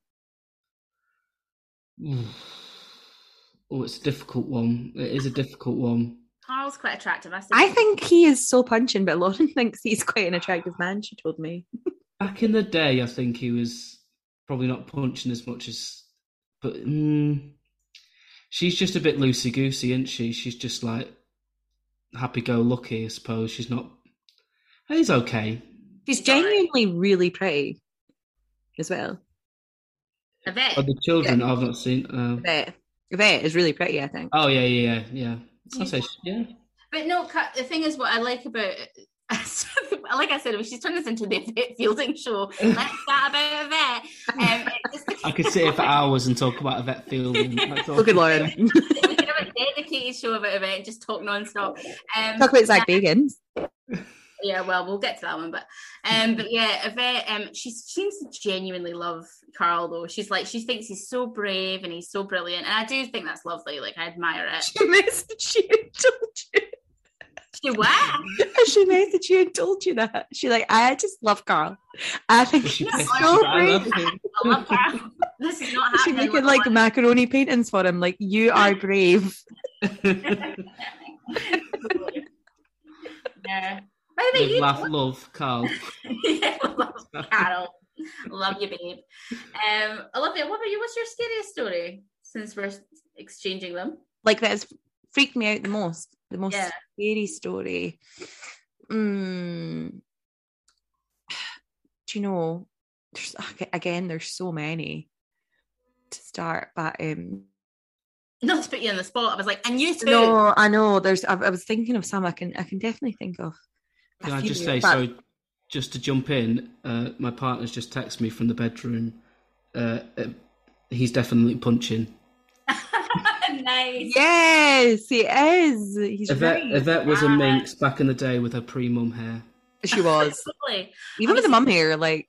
Oh, it's a difficult one. It is a difficult one. Karl's quite attractive. I, say. I think he is so punching, but Lauren thinks he's quite an attractive man. She told me. Back in the day, I think he was probably not punching as much as, but mm, she's just a bit loosey goosey, isn't she? She's just like happy go lucky, I suppose. She's not. He's okay. She's He's genuinely really pretty as well. I bet. Oh, the children I've not seen. Uh, Yvette, Yvette is really pretty, I think. oh yeah, yeah, yeah, yeah. I'll say yeah. But no, the thing is, what I like about like I said, she's turned this into the Yvette Fielding show. Let's chat about Yvette. Um, just- I could sit here for hours and talk about Yvette field. and that's. Look at Lauren. we could have a dedicated show about Yvette and just talk non-stop. Um, Talk about Zak Bagans. yeah, well, we'll get to that one, but um, but yeah, Yvette, um, she seems to genuinely love Karl though. She's like, she thinks he's so brave and he's so brilliant, and I do think that's lovely. Like, I admire it. She messaged you told you. She what? She messaged you and told you that. She like, I just love Karl. I think she's he's so you, I love brave. I love Karl. This is not She happening. making like one. macaroni paintings for him. Like, you are brave. yeah. By the way, you laugh, love, Karl. yeah, love Carol. Love you, babe. Um, Olivia, what about you? What's your scariest story since we're exchanging them? Like that has freaked me out the most. The most Yeah. scary story. Mm. Do you know? There's again. There's so many to start, but um. Not to put you on the spot, I was like, and you too. No, I know. There's. I, I was thinking of some. I can. I can definitely think of. a Can I just say, but- sorry, just to jump in, uh, my partner's just texted me from the bedroom. Uh, uh, he's definitely punching. Nice. Yes, he is. He's Yvette, right. Yvette was a minx back in the day with her pre-mum hair. She was. Totally. Even with the mum hair, like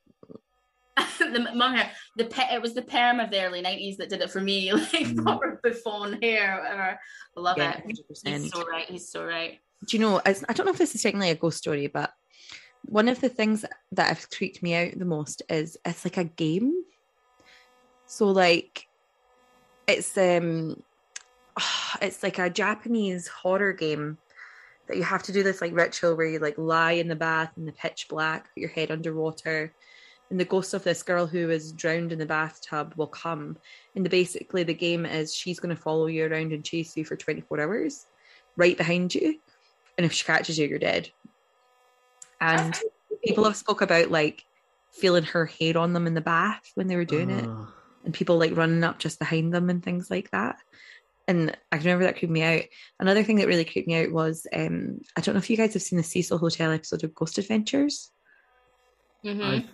the mum hair, the pe- it was the perm of the early nineties that did it for me, like Mm. proper buffon hair, whatever. I love yeah, it. hundred He's percent. so right. He's so right. Do you know? I don't know if this is technically a ghost story, but one of the things that have creeped me out the most is it's like a game. So like, it's um, it's like a Japanese horror game that you have to do this like ritual where you like lie in the bath in the pitch black, put your head underwater, and the ghost of this girl who is drowned in the bathtub will come. And the, basically, the game is she's going to follow you around and chase you for 24 hours, right behind you. And if she catches you, you're dead. And people have spoke about like feeling her hair on them in the bath when they were doing it, Oh. and people like running up just behind them and things like that. And I can remember that creeped me out. Another thing that really creeped me out was um, I don't know if you guys have seen the Cecil Hotel episode of Ghost Adventures. Mhm. I've,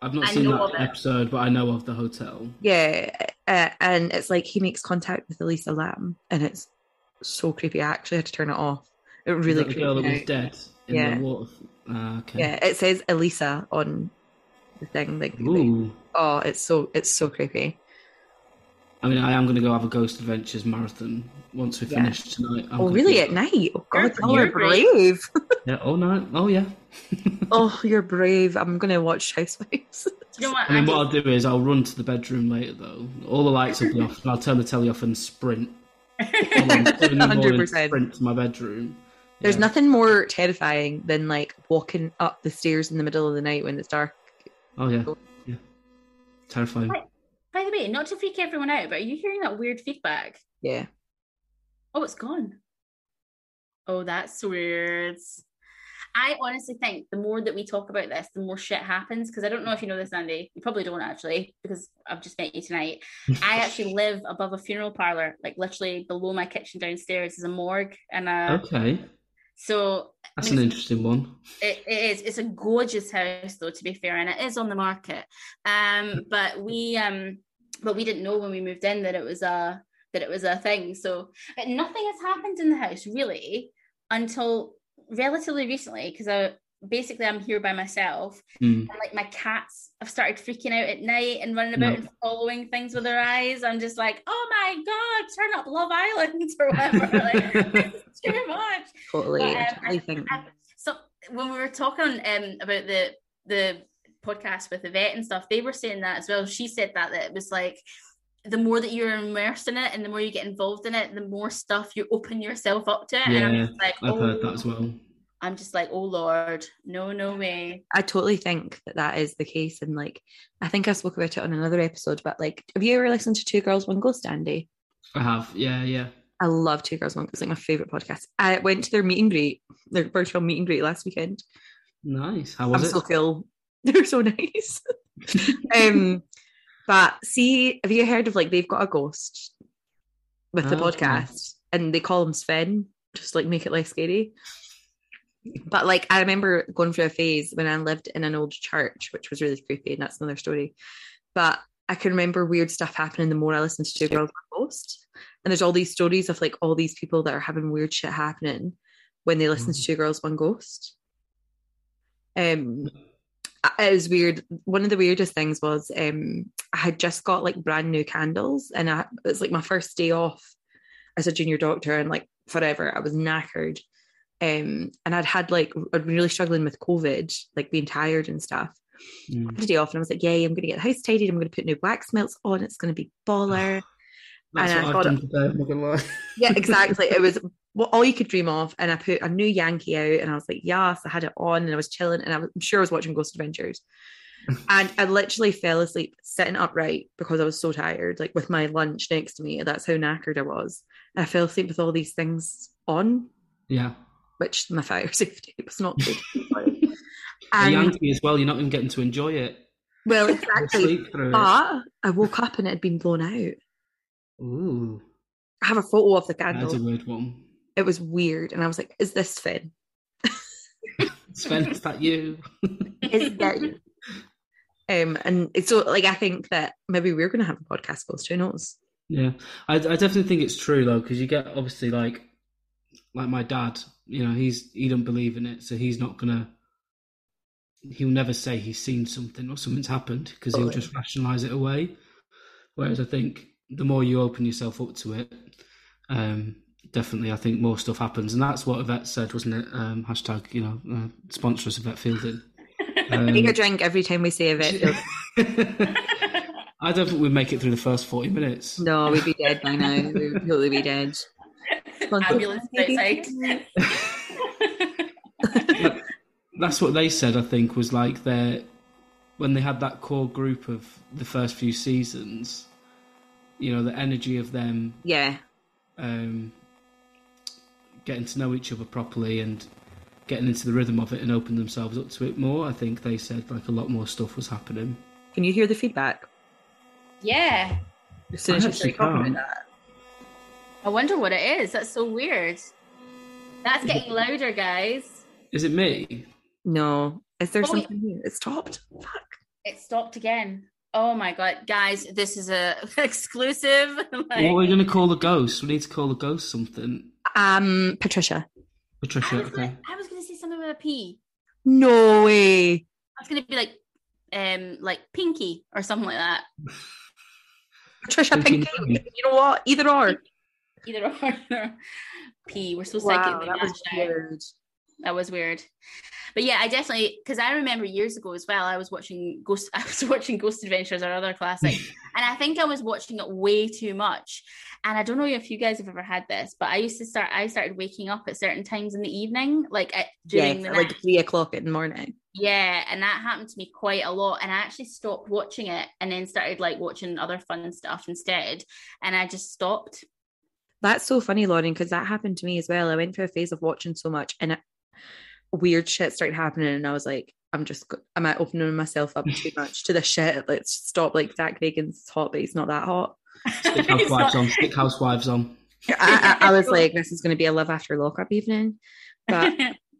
I've not I seen that episode, but I know of the hotel. Yeah, uh, and it's like he makes contact with Elisa Lam, and it's so creepy. I actually had to turn it off. It really that the creeped girl that me was dead in Yeah. the water. Ah, okay. Yeah, it says Elisa on the thing. Like, like- oh, it's so it's so creepy. I mean, I am going to go have a Ghost Adventures marathon once we Yeah. finish tonight. I'm oh, gonna really? At night? Oh God, y'all are you're brave. brave. Yeah. Oh no. Oh yeah. oh, you're brave. I'm gonna watch Housewives. You know what? And then I what I'll do is I'll run to the bedroom later though. All the lights will be off, and I'll turn the telly off and sprint. Hold on, seven in the morning, 100%. Sprint to my bedroom. There's Yeah. nothing more terrifying than like walking up the stairs in the middle of the night when it's dark. Oh yeah. Oh. Yeah. Terrifying. By the way, not to freak everyone out, but are you hearing that weird feedback? Yeah. Oh, it's gone. Oh, that's weird. I honestly think the more that we talk about this, the more shit happens. Because I don't know if you know this, Andy. You probably don't actually, because I've just met you tonight. I actually live above a funeral parlor, like literally below my kitchen downstairs is a morgue, and uh, Okay. So That's an interesting one. it, it is. It's a gorgeous house, though. To be fair, and it is on the market. Um, but we um, but we didn't know when we moved in that it was a that it was a thing. So, but nothing has happened in the house really until relatively recently because I basically I'm here by myself Mm. and like my cats have started freaking out at night and running about No. and following things with their eyes. I'm just like, oh my god, turn up Love Island or whatever. like, too much. Totally. But, I um, totally think. I- so when we were talking um, about the the podcast with Yvette and stuff, they were saying that as well. She said that that it was like the more that you're immersed in it and the more you get involved in it, the more stuff you open yourself up to. and I'm Yeah, just like, I've oh, heard that as well. I'm just like, oh Lord, no, no way. I totally think that that is the case. And like, I think I spoke about it on another episode, but like, have you ever listened to Two Girls, One Ghost, Andy? I have. Yeah, yeah. I love Two Girls, One Ghost. It's like my favorite podcast. I went to their meet and greet, their virtual meet and greet last weekend. Nice. How I'm was it? so cool. They're so nice. um, but see, have you heard of like they've got a ghost with the Oh. podcast, and they call him Sven, just like make it less scary. But like I remember going through a phase when I lived in an old church, which was really creepy, and that's another story. But I can remember weird stuff happening the more I listened to Two Girls One Ghost. And there's all these stories of like all these people that are having weird shit happening when they listen to Two Girls One Ghost. Um it was weird. One of the weirdest things was um I had just got like brand new candles and I, it was like my first day off as a junior doctor and like forever I was knackered. Um and I'd had like I'd been really struggling with COVID, like being tired and stuff. Mm. I had a day off and I was like, Yay, I'm gonna get the house tidied, I'm gonna put new wax melts on, it's gonna be baller. That's And I thought I've it- done today. I'm not gonna lie. yeah, exactly. It was well, all you could dream of. And I put a new Yankee out and I was like, yes, I had it on and I was chilling and I was, I'm sure I was watching Ghost Adventures. and I literally fell asleep sitting upright because I was so tired, like with my lunch next to me. That's how knackered I was. And I fell asleep with all these things on, Yeah. Which my fire safety was not good. And Yankee as well. You're not even getting to enjoy it. well, exactly. Through it. But I woke up and it had been blown out. Ooh, I have a photo of the candle. that's a weird one. It was weird. And I was like, is this Finn? Sven, is that you? is that you? Um, and it's so like I think that maybe we're going to have a podcast ghost. Who knows? Yeah, I, I definitely think it's true though, because you get obviously like, like my dad. You know, he's he don't believe in it, so he's not gonna. He'll never say he's seen something or something's happened because he'll just rationalize it away. Whereas I think the more you open yourself up to it, um, definitely I think more stuff happens, and that's what Yvette said, wasn't it? Um, hashtag, you know, uh, sponsor us Yvette Fielding. Take a Um, drink every time we say it. I don't think we'd make it through the first forty minutes. no, we'd be dead by now. We'd totally be dead. Ambulance outside. that's what they said. I think was like their when they had that core group of the first few seasons. You know, the energy of them Yeah, um, getting to know each other properly and getting into the rhythm of it and open themselves up to it more. I think they said like a lot more stuff was happening. can you hear the feedback? yeah. As soon I as you actually start talking can't. about that. I wonder what it is. That's so weird. That's getting louder, guys. Is it me? No, is there Oh, something here? It stopped. Fuck. It stopped again. Oh my god, guys, this is a exclusive. What are we going to call the ghost? We need to call the ghost something. Um, Patricia. I Patricia. was, Okay. gonna, I was gonna say something with a P. No way. I was gonna be like, um, like Pinky or something like that. Patricia Pinky Pinky. Pinky. You know what? Either or. Either or. P. We're so Wow, that was now. weird. that was weird. But yeah, I definitely because I remember years ago as well. I was watching Ghost. I was watching Ghost Adventures, our other classic, and I think I was watching it way too much. And I don't know if you guys have ever had this, but I used to start. I started waking up at certain times in the evening, like at, during yeah, the like three o'clock in the morning. Yeah, and that happened to me quite a lot. And I actually stopped watching it and then started like watching other fun stuff instead. And I just stopped. That's so funny, Lauren, because that happened to me as well. I went through a phase of watching so much, and it, weird shit started happening, and I was like, I'm just, am I opening myself up too much to this shit? Let's stop. Like Zak Bagans hot, but he's not that hot. Stick housewives on. Stick housewives on. I, I, I was like, this is going to be a love after lockup evening, but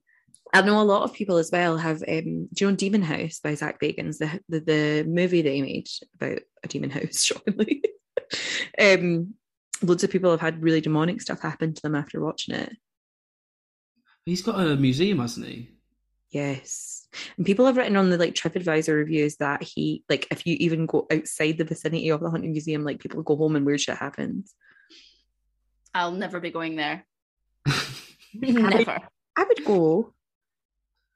I know a lot of people as well have. Um, do you know Demon House by Zak Bagans the the, the movie they made about a demon house? Shockingly, um, loads of people have had really demonic stuff happen to them after watching it. He's got a museum, hasn't he? Yes. And people have written on the like TripAdvisor reviews that he like if you even go outside the vicinity of the Haunted museum, like people go home and weird shit happens. I'll never be going there. never. I would go.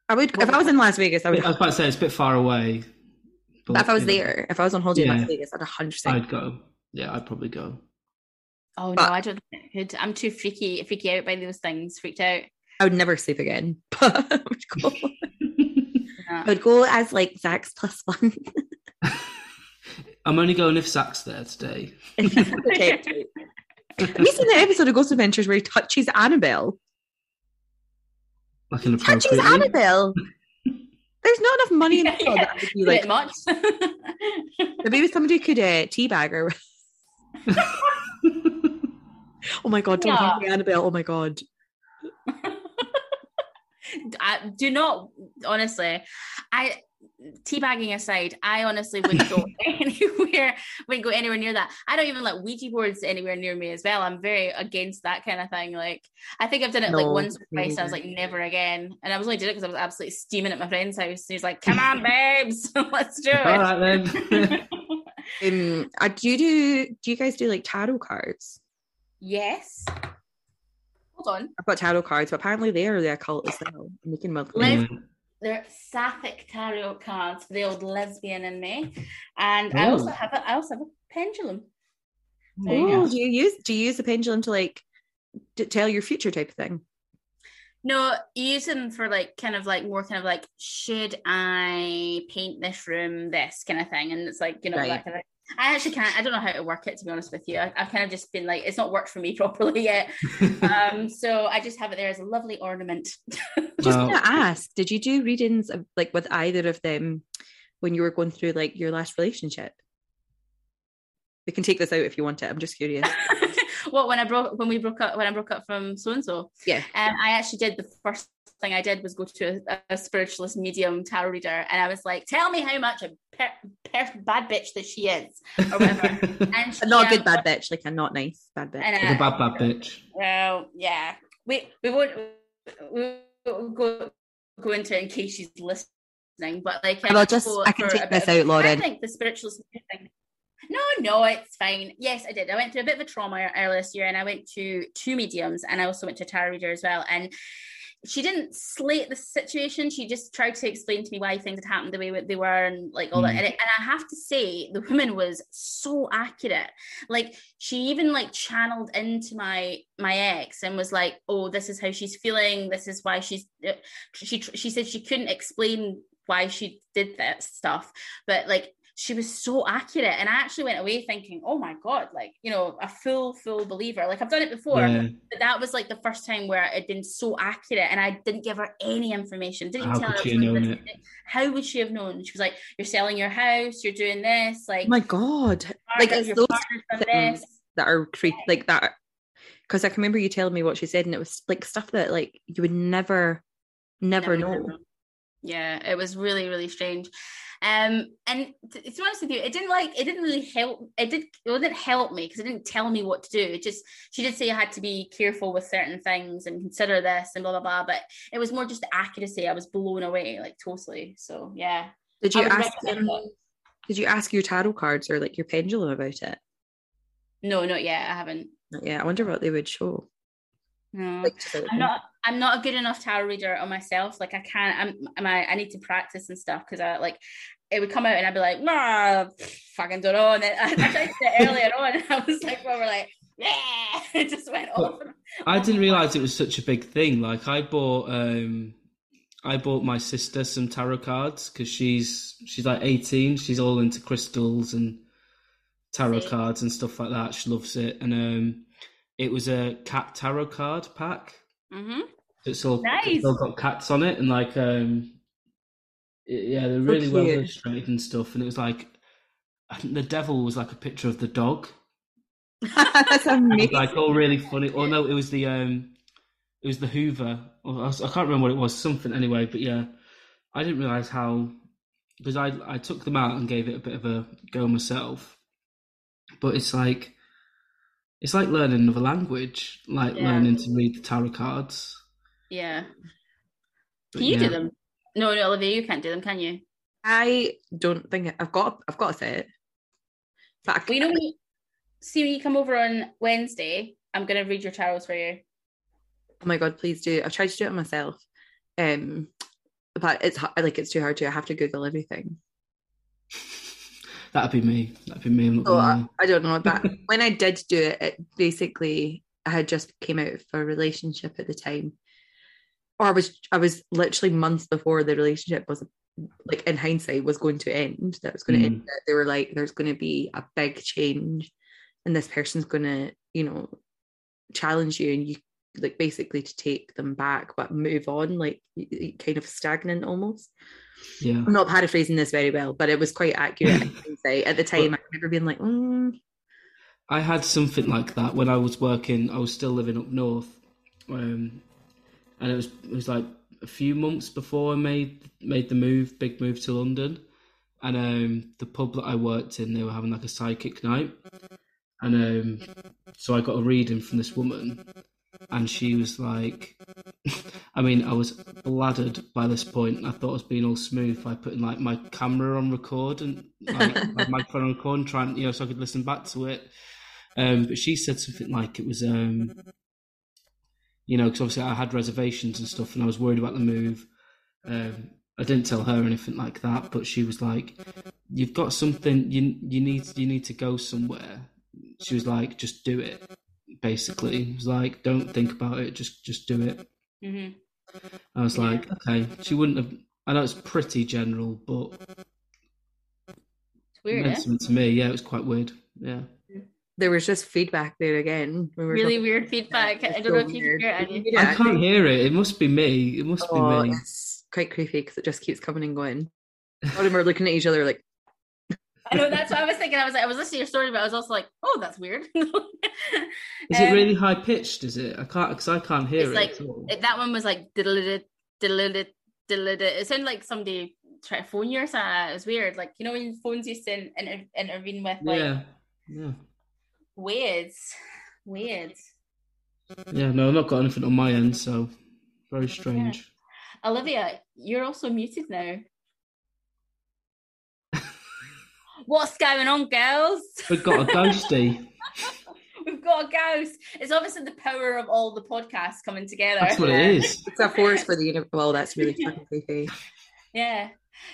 I would if I was in Las Vegas, I would I was about to say it's a bit far away. But if I was you know, there, if I was on holiday in Las Vegas, I'd hundred percent I'd go. Yeah, I'd probably go. Oh But- no, I don't think I could. I'm too freaky, freaky out by those things. Freaked out. I would never sleep again. But I would go. Yeah. I would go as like Zak's plus one. I'm only going if Zak's there today. Okay. Have you seen the episode of Ghost Adventures where he touches Annabelle? Like Touches. Annabelle. There's not enough money in the world Yeah, that I would like, bit much. Maybe somebody could uh, teabag her. oh my god, don't Yeah. me, Annabelle. Oh my god. I do not honestly. I teabagging aside, I honestly wouldn't go anywhere. Wouldn't go anywhere near that. I don't even let Ouija boards anywhere near me as well. I'm very against that kind of thing. Like I think I've done it like once or twice. I was like never again, and I was only did it because I was absolutely steaming at my friend's house. And He's like, "Come on, babes, let's do it." All right then. Um, uh, do you do? Do you guys do like tarot cards? Yes. Hold on. I've got tarot cards, but apparently they are the occult as well. I'm making my Live- They're sapphic tarot cards for the old lesbian in me, and I also Oh. have a, I also have a pendulum. There Oh, go. do you use do you use the pendulum to like to tell your future type of thing? No, you use them for like kind of like more kind of like should I paint this room this kind of thing, and it's like you know Right. that kind of. I actually can't. I don't know how to work it to be honest with you. I, I've kind of just been like it's not worked for me properly yet. um, so I just have it there as a lovely ornament. Just Well- to ask, did you do readings of, like with either of them when you were going through like your last relationship? We can take this out if you want it. I'm just curious. what when I broke when we broke up when I broke up from so and so. Yeah. Um, I actually did the first thing I did was go to a, a spiritualist medium tarot reader, and I was like, "Tell me how much a per, per, bad bitch that she is, or whatever." and she, not a um, good bad bitch, like a not nice bad bitch. And, Like a uh, bad bad bitch. well, yeah, we we won't we won't go go into it in case she's listening, but like Well, I just- I can take this of- out, Lauren. I think the spiritualist thing. No, no, it's fine. Yes, I did. I went through a bit of a trauma earlier this year, and I went to two mediums, and I also went to a tarot reader as well. And she didn't slate the situation. She just tried to explain to me why things had happened the way they were, and like all that. Mm. And, it, and I have to say, the woman was so accurate. Like she even like channeled into my my ex and was like, "Oh, this is how she's feeling. This is why she's." uh," She she said she couldn't explain why she did that stuff, but like she was so accurate and i actually went away thinking oh my god like you know a full full believer like i've done it before Yeah. but that was like the first time where it'd been so accurate and i didn't give her any information didn't How tell her she I was have known how would she have known she was like you're selling your house you're doing this oh like oh my god. Like it's those things this. that are creepy like that because I can remember you telling me what she said and it was like stuff that like you would never never know. Yeah, it was really, really strange. Um, and to, to be honest with you, it didn't like it didn't really help. It did it didn't help me because it didn't tell me what to do. It just she did say I had to be careful with certain things and consider this and blah blah blah. But it was more just the accuracy. I was blown away, like totally. So yeah. Did you ask um, did you ask your tarot cards or like your pendulum about it? No, not yet. I haven't. Yeah, I wonder what they would show. No, Like, just out of I'm not. I'm not a good enough tarot reader on myself. Like I can't. I'm. I'm I, I need to practice and stuff because I like. It would come out and I'd be like, nah, fucking don't know. And then I, I tried it earlier on, and I was like, well, we're like, yeah, it just went off. I didn't realize it was such a big thing. Like I bought, um, I bought my sister some tarot cards because she's she's like eighteen. She's all into crystals and tarot See? cards and stuff like that. She loves it, and um, it was a cat tarot card pack. Mm-hmm. It's all Nice. it's all got cats on it, and like um, yeah, they're really well illustrated and stuff. And it was like, I think the devil was like a picture of the dog. That's It was amazing. like all really funny. Or no, it was the um, it was the Hoover. I I can't remember what it was. Something anyway. But yeah, I didn't realize how because I I took them out and gave it a bit of a go myself. But it's like it's like learning another language, like Yeah. learning to read the tarot cards. Yeah. But Can you yeah. do them? No, no, Olivia, you can't do them, can you? I don't think I've got. I've got a set. But I, Well, you know, when you, see when you come over on Wednesday, I'm gonna read your tarots for you. oh my god, please do. I've tried to do it myself, um, but it's like it's too hard to. I have to Google everything. That'd be me. That'd be me. I'm not So gonna I. I don't know that when I did do it, it basically I had just came out of a relationship at the time, or I was I was literally months before the relationship was like in hindsight was going to end. That was going to end. That They were like, there's going to be a big change, and this person's going to you know challenge you, and you like basically to take them back, but move on, like kind of stagnant almost. Yeah. I'm not paraphrasing this very well, but it was quite accurate. At the time, I remember being like, mm, I had something like that when I was working. I was still living up north, um, and it was it was like a few months before I made made the move, big move to London, and um, the pub that I worked in, they were having like a psychic night, and um, so I got a reading from this woman, and she was like, I mean, I was bladdered by this point. I thought I was being all smooth by putting like my camera on record and like my microphone on record, and trying, you know, so I could listen back to it. Um, but she said something like it was, um, you know, because obviously I had reservations and stuff, and I was worried about the move. Um, I didn't tell her anything like that, but she was like, "You've got something. You you need you need to go somewhere." She was like, "Just do it." Basically, it was like, "Don't think about it. Just just do it." hmm I was like, "Okay." She wouldn't have. I know it's pretty general, but It's weird, eh? to me. Yeah, it was quite weird. Yeah. There was just feedback there again. we were Really talking- weird feedback. I don't know if you weird. can hear it. Can Annie. you hear I can't hear it. It must be me. It must Oh, be me. it's quite creepy because it just keeps coming and going. All of them are looking at each other like, I know that's what I was thinking. I was like, I was listening to your story, but I was also like, oh, that's weird. Is Um, it really high pitched? Is it? I can't because I can't hear It's it. like at all. it- that one was like diddle diddle diddle It sounded like somebody tried to phone you or something. It was weird. Like you know when phones used to in- inter- intervene with like yeah, yeah, weird, weird. yeah. No, I've not got anything on my end, so very strange. Olivia, you're also muted now. What's going on, girls? We've got a ghosty. We've got a ghost. It's obviously the power of all the podcasts coming together. That's what it is. it's a force for the universe. Well, that's really fucking creepy. Yeah.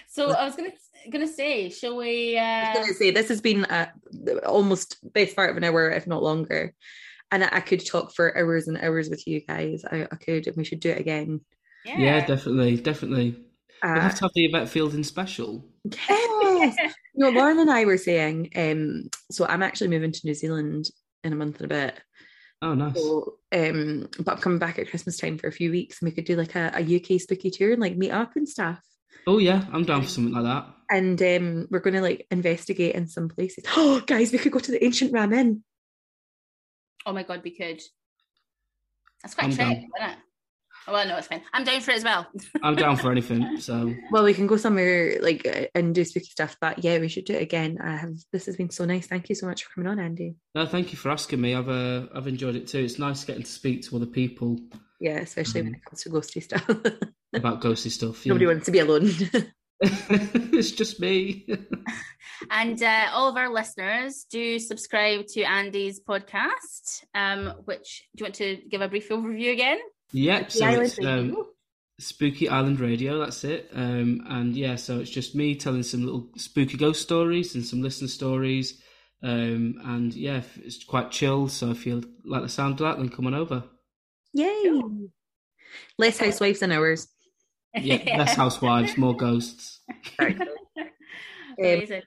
So I was gonna gonna say, shall we? I was Uh, going to say this has been a, almost best part of an hour, if not longer. And I, I could talk for hours and hours with you guys. I, I could, and we should do it again. yeah. Yeah, definitely, definitely. We Uh, have to have the Yvette Fielding special. yes. no, Lauren and I were saying. Um, so I'm actually moving to New Zealand in a month and a bit. Oh, nice. So, um, but I'm coming back at Christmas time for a few weeks, and we could do like a, a UK spooky tour and like meet up and stuff. Oh yeah, I'm down for something like that. And um, we're going to like investigate in some places. Oh, guys, we could go to the Ancient Ram Inn. Oh my god, we could. That's quite I'm a down. isn't it? Oh, well, no, it's fine. I'm down for it as well. I'm down for anything. So Well, we can go somewhere like uh, and do spooky stuff. But yeah, we should do it again. I have. This has been so nice. Thank you so much for coming on, Andy. no, thank you for asking me. I've uh, I've enjoyed it too. It's nice getting to speak to other people Yeah, especially when Mhm. it comes to ghosty stuff. about ghosty stuff. yeah. Nobody wants to be alone. it's just me. and uh, all of our listeners do subscribe to Andy's podcast. Um, which do you want to give a brief overview again? Yep. So Island it's um, Spooky Island Radio. That's it. Um, and yeah, so it's just me telling some little spooky ghost stories and some listener stories. Um, and yeah, it's quite chill. So if you like the sound of that, then come on over. Yay! Less housewives than ours. Yeah, less housewives, more ghosts. Um, Amazing.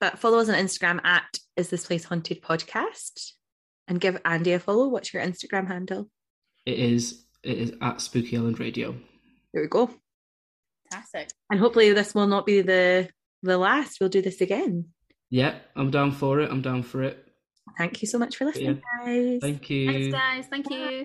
But follow us on Instagram at Is This Place Haunted Podcast and give Andy a follow. What's your Instagram handle? It is it is at Spooky Island Radio. There we go. Fantastic. And hopefully this will not be the the last. We'll do this again. Yeah, I'm down for it. I'm down for it. Thank you so much for listening, guys. Thank you. Thanks, guys. Thank you.